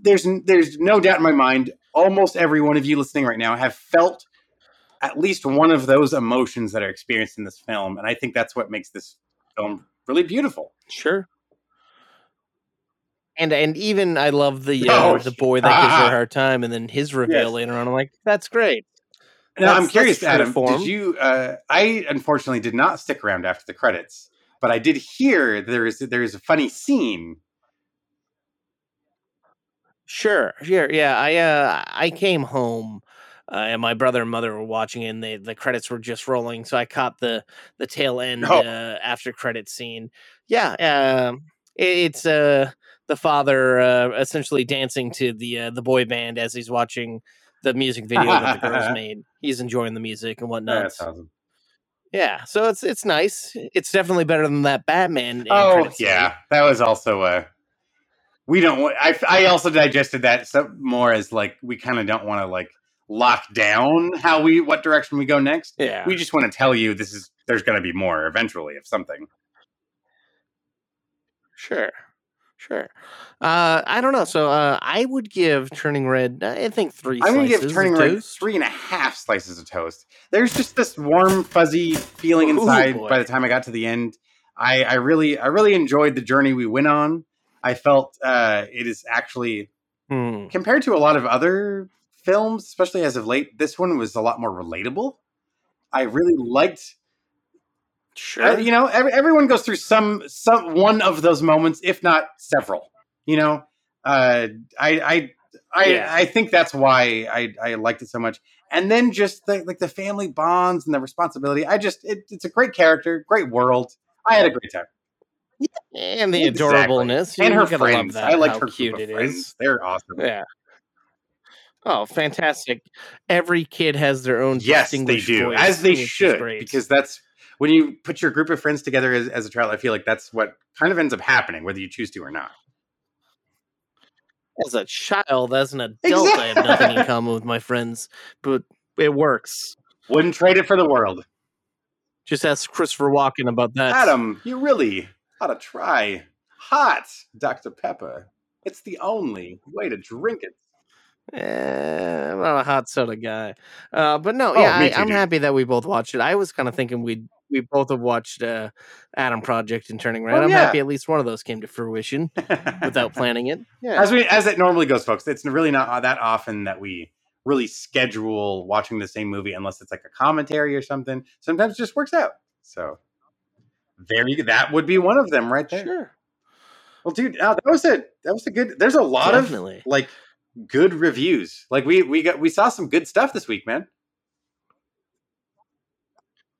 S1: There's there's no doubt in my mind. Almost every one of you listening right now have felt at least one of those emotions that are experienced in this film, and I think that's what makes this film really beautiful.
S2: Sure. And and even I love the uh,
S1: Oh,
S2: the boy that gives her
S1: ah.
S2: a hard time, and then his reveal
S1: Yes.
S2: later on. I'm like, that's great.
S1: Now I'm curious, Adam. Did you? Uh, I unfortunately did not stick around after the credits, but I did hear there is there is a funny scene.
S2: Sure, sure, yeah. I uh I came home, uh, and my brother and mother were watching, it and they, the credits were just rolling, so I caught the the tail end
S1: Oh.
S2: uh, after credit scene. Yeah, um, it, it's uh the father uh, essentially dancing to the uh, the boy band as he's watching the music video that the girls made. He's enjoying the music and whatnot.
S1: That's awesome.
S2: Yeah, so it's it's nice. It's definitely better than that Batman.
S1: Oh yeah, that was also uh We don't. I I also digested that so more as like we kind of don't want to like lock down how we what direction we go next.
S2: Yeah.
S1: we just want to tell you this is there's going to be more eventually of something.
S2: Sure. Sure. Uh, I don't know. So uh, I would give Turning Red, I think three
S1: I'm to give Turning Red three and a half slices of toast. There's just this warm, fuzzy feeling inside
S2: boy.
S1: by the time I got to the end. I, I really, I really enjoyed the journey we went on. I felt uh, it is actually
S2: Hmm.
S1: compared to a lot of other films, especially as of late. This one was a lot more relatable. I really liked.
S2: Sure.
S1: uh, you know, every, everyone goes through some some one of those moments, if not several. You know, uh, I I I,
S2: Yeah.
S1: I think that's why I, I liked it so much. And then just the, like the family bonds and the responsibility. I just it, it's a great character, great world. I had a great time.
S2: and the
S1: Exactly.
S2: adorableness.
S1: and her
S2: gotta
S1: friends.
S2: that,
S1: I like
S2: how
S1: her
S2: cute
S1: group of
S2: it
S1: friends.
S2: is.
S1: They're awesome.
S2: Yeah. Oh, fantastic. Every kid has their own
S1: Yes, they do,
S2: voice,
S1: as they should, because that's when you put your group of friends together as, as a child. I feel like that's what kind of ends up happening, whether you choose to or not.
S2: as a child, as an adult, I have nothing in common with my friends, but it works.
S1: Wouldn't trade it for the world.
S2: Just ask Christopher Walken about that.
S1: Adam, you really ought to try hot Dr. Pepper. It's the only way to drink it.
S2: Eh, I'm not a hot soda guy, uh, but no,
S1: Oh,
S2: yeah, I, I'm
S1: dude.
S2: happy that we both watched it. I was kind of thinking we we both have watched uh, Adam Project and Turning Red.
S1: Oh,
S2: I'm
S1: yeah.
S2: happy at least one of those came to fruition without planning it. Yeah,
S1: As we as it normally goes, folks. It's really not that often that we really schedule watching the same movie unless it's like a commentary or something. Sometimes it just works out. So There you. That would be one of them right there.
S2: Sure.
S1: Well, dude, uh, that was a that was a good. There's a lot
S2: Definitely.
S1: of like good reviews. Like we we got we saw some good stuff this week, man.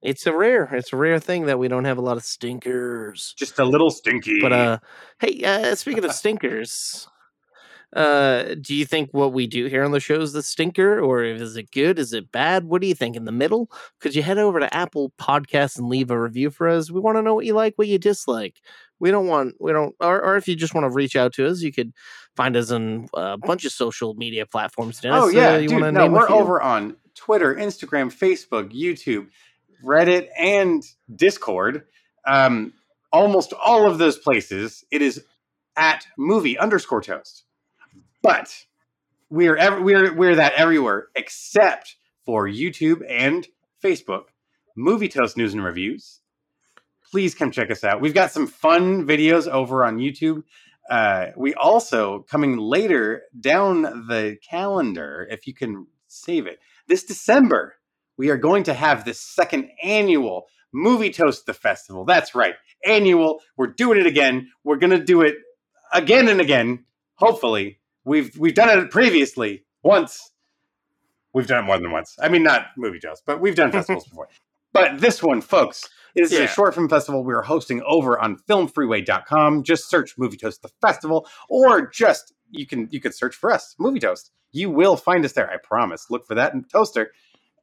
S2: It's a rare, it's a rare thing that we don't have a lot of stinkers.
S1: Just a little stinky.
S2: But uh, hey, uh, speaking of stinkers, uh, do you think what we do here on the show is the stinker, or is it good? Is it bad? What do you think? In the middle? Could you head over to Apple Podcasts and leave a review for us? We want to know what you like, what you dislike. We don't want, we don't, or, or if you just want to reach out to us, you could find us on a bunch of social media platforms. Dennis.
S1: oh yeah,
S2: Uh, you
S1: dude. No, we're over on Twitter, Instagram, Facebook, YouTube, Reddit, and Discord. Um, almost all of those places, it is at movie underscore toast. But we're ev- we're we're that everywhere except for YouTube and Facebook. Movie Toast News and Reviews. Please come check us out. We've got some fun videos over on YouTube. Uh, we also coming later down the calendar, if you can save it, this December we are going to have the second annual Movie Toast the Festival. That's right, annual. We're doing it again. We're gonna do it again and again. Hopefully, we've we've done it previously once. We've done it more than once. I mean, not movie toast, but we've done festivals before. But this one, folks, is
S2: Yeah.
S1: a short film festival we are hosting over on filmfreeway.com. Just search Movie Toast the Festival, or just you can you can search for us, Movie Toast. You will find us there, I promise. Look for that in Toaster.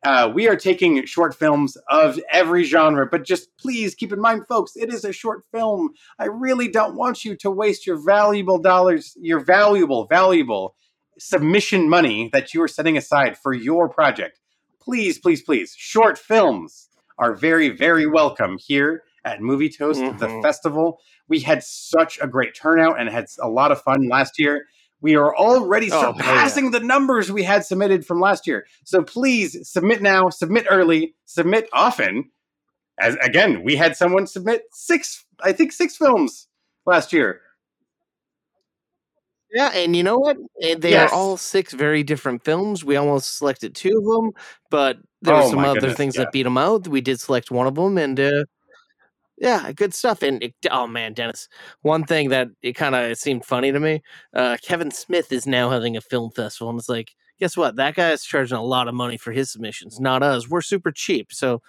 S1: Uh, we are taking short films of every genre, but just please keep in mind, folks, it is a short film. I really don't want you to waste your valuable dollars, your valuable, valuable submission money that you are setting aside for your project. Please, please, please, short films are very, very welcome here at Movie Toast, the
S2: Mhm.
S1: festival. We had such a great turnout and had a lot of fun last year. We are already
S2: Oh, hell yeah.
S1: surpassing the numbers we had submitted from last year. So please submit now, submit early, submit often. As again, we had someone submit six, I think six films last year.
S2: Yeah, and you know what? Eh, They
S1: Yes.
S2: are all six very different films. We almost selected two of them, but there were
S1: Oh
S2: some other
S1: goodness,
S2: things
S1: yeah.
S2: that beat them out. We did select one of them, and uh, yeah, good stuff. And it, oh man, Dennis, one thing that it kind of seemed funny to me: uh, Kevin Smith is now having a film festival, and it's like, guess what? That guy is charging a lot of money for his submissions, not us. We're super cheap, so.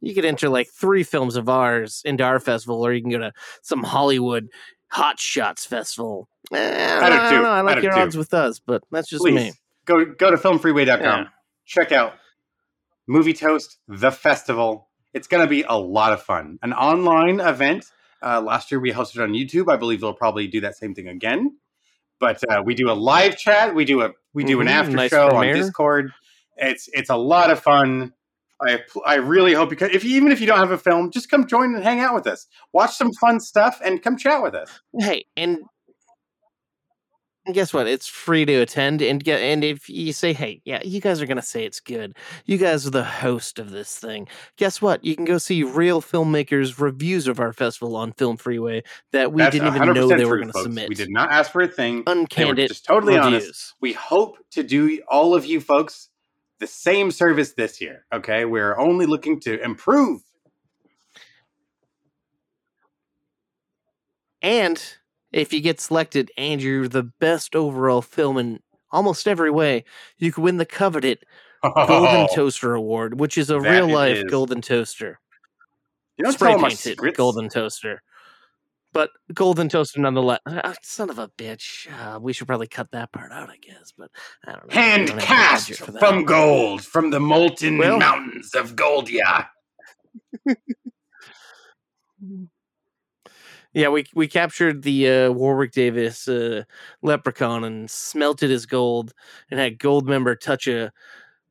S2: You could enter like three films of ours into our festival, or you can go to some Hollywood Hot Shots festival. Eh, I,
S1: Out of
S2: don't know. I like
S1: of
S2: your odds with us, but that's just
S1: Please
S2: me.
S1: go go to filmfreeway.com.
S2: Yeah.
S1: Check out Movie Toast, the festival. It's going to be a lot of fun. An online event. Uh, last year we hosted on YouTube. I believe we'll probably do that same thing again. But uh, we do a live chat. We do a we do an
S2: Mhm,
S1: after
S2: nice
S1: show
S2: premiere.
S1: on Discord. It's it's a lot of fun. I I really hope you can. If you, even if you don't have a film, just come join and hang out with us. Watch some fun stuff and come chat with us.
S2: Hey, and and guess what? It's free to attend, and get and if you say, "Hey, yeah, you guys are gonna say it's good. You guys are the host of this thing." Guess what? You can go see real filmmakers' reviews of our festival on Film Freeway that we
S1: That's
S2: didn't even know
S1: 100%
S2: they were going to submit.
S1: We did not ask for a thing.
S2: Uncandid
S1: just totally honest. We hope to do all of you folks the same service this year. Okay, we're only looking to improve.
S2: And if you get selected and you're the best overall film in almost every way, you can win the coveted Golden Toaster Award, which is a real life. Golden Toaster.
S1: You don't
S2: Spray
S1: tell 'em our
S2: painted. Golden Toaster. But Golden Toaster nonetheless. Ah, son of a bitch. Uh, we should probably cut that part out, I guess. But I don't know.
S1: Hand
S2: don't
S1: cast
S2: budget for that.
S1: from gold from the molten
S2: Well-
S1: mountains of Goldia.
S2: Yeah, we we captured the uh, Warwick Davis uh, leprechaun and smelted his gold and had Goldmember touch a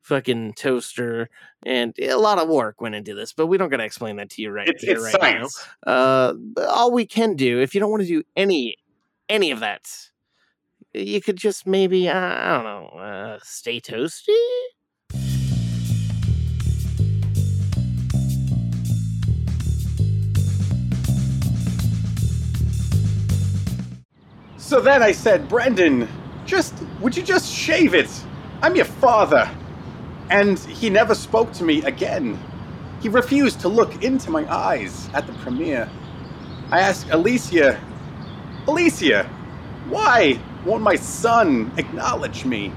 S2: fucking toaster and a lot of work went into this, but we don't gotta explain that to you right
S1: It's,
S2: here,
S1: it's
S2: right
S1: science.
S2: now. Uh, all we can do, if you don't want to do any any of that, you could just maybe uh, I don't know, uh, stay toasty.
S1: So then I said, Brendan, just would you just shave it? I'm your father. And he never spoke to me again. He refused to look into my eyes at the premiere. I asked Alicia, Alicia, why won't my son acknowledge me?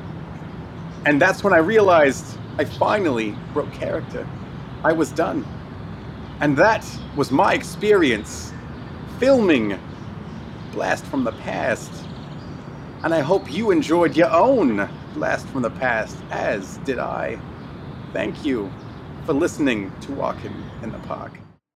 S1: And that's when I realized I finally broke character. I was done. And that was my experience filming Blast from the Past. And I hope you enjoyed your own Blast from the Past, as did I. Thank you for listening to Walking in the Park.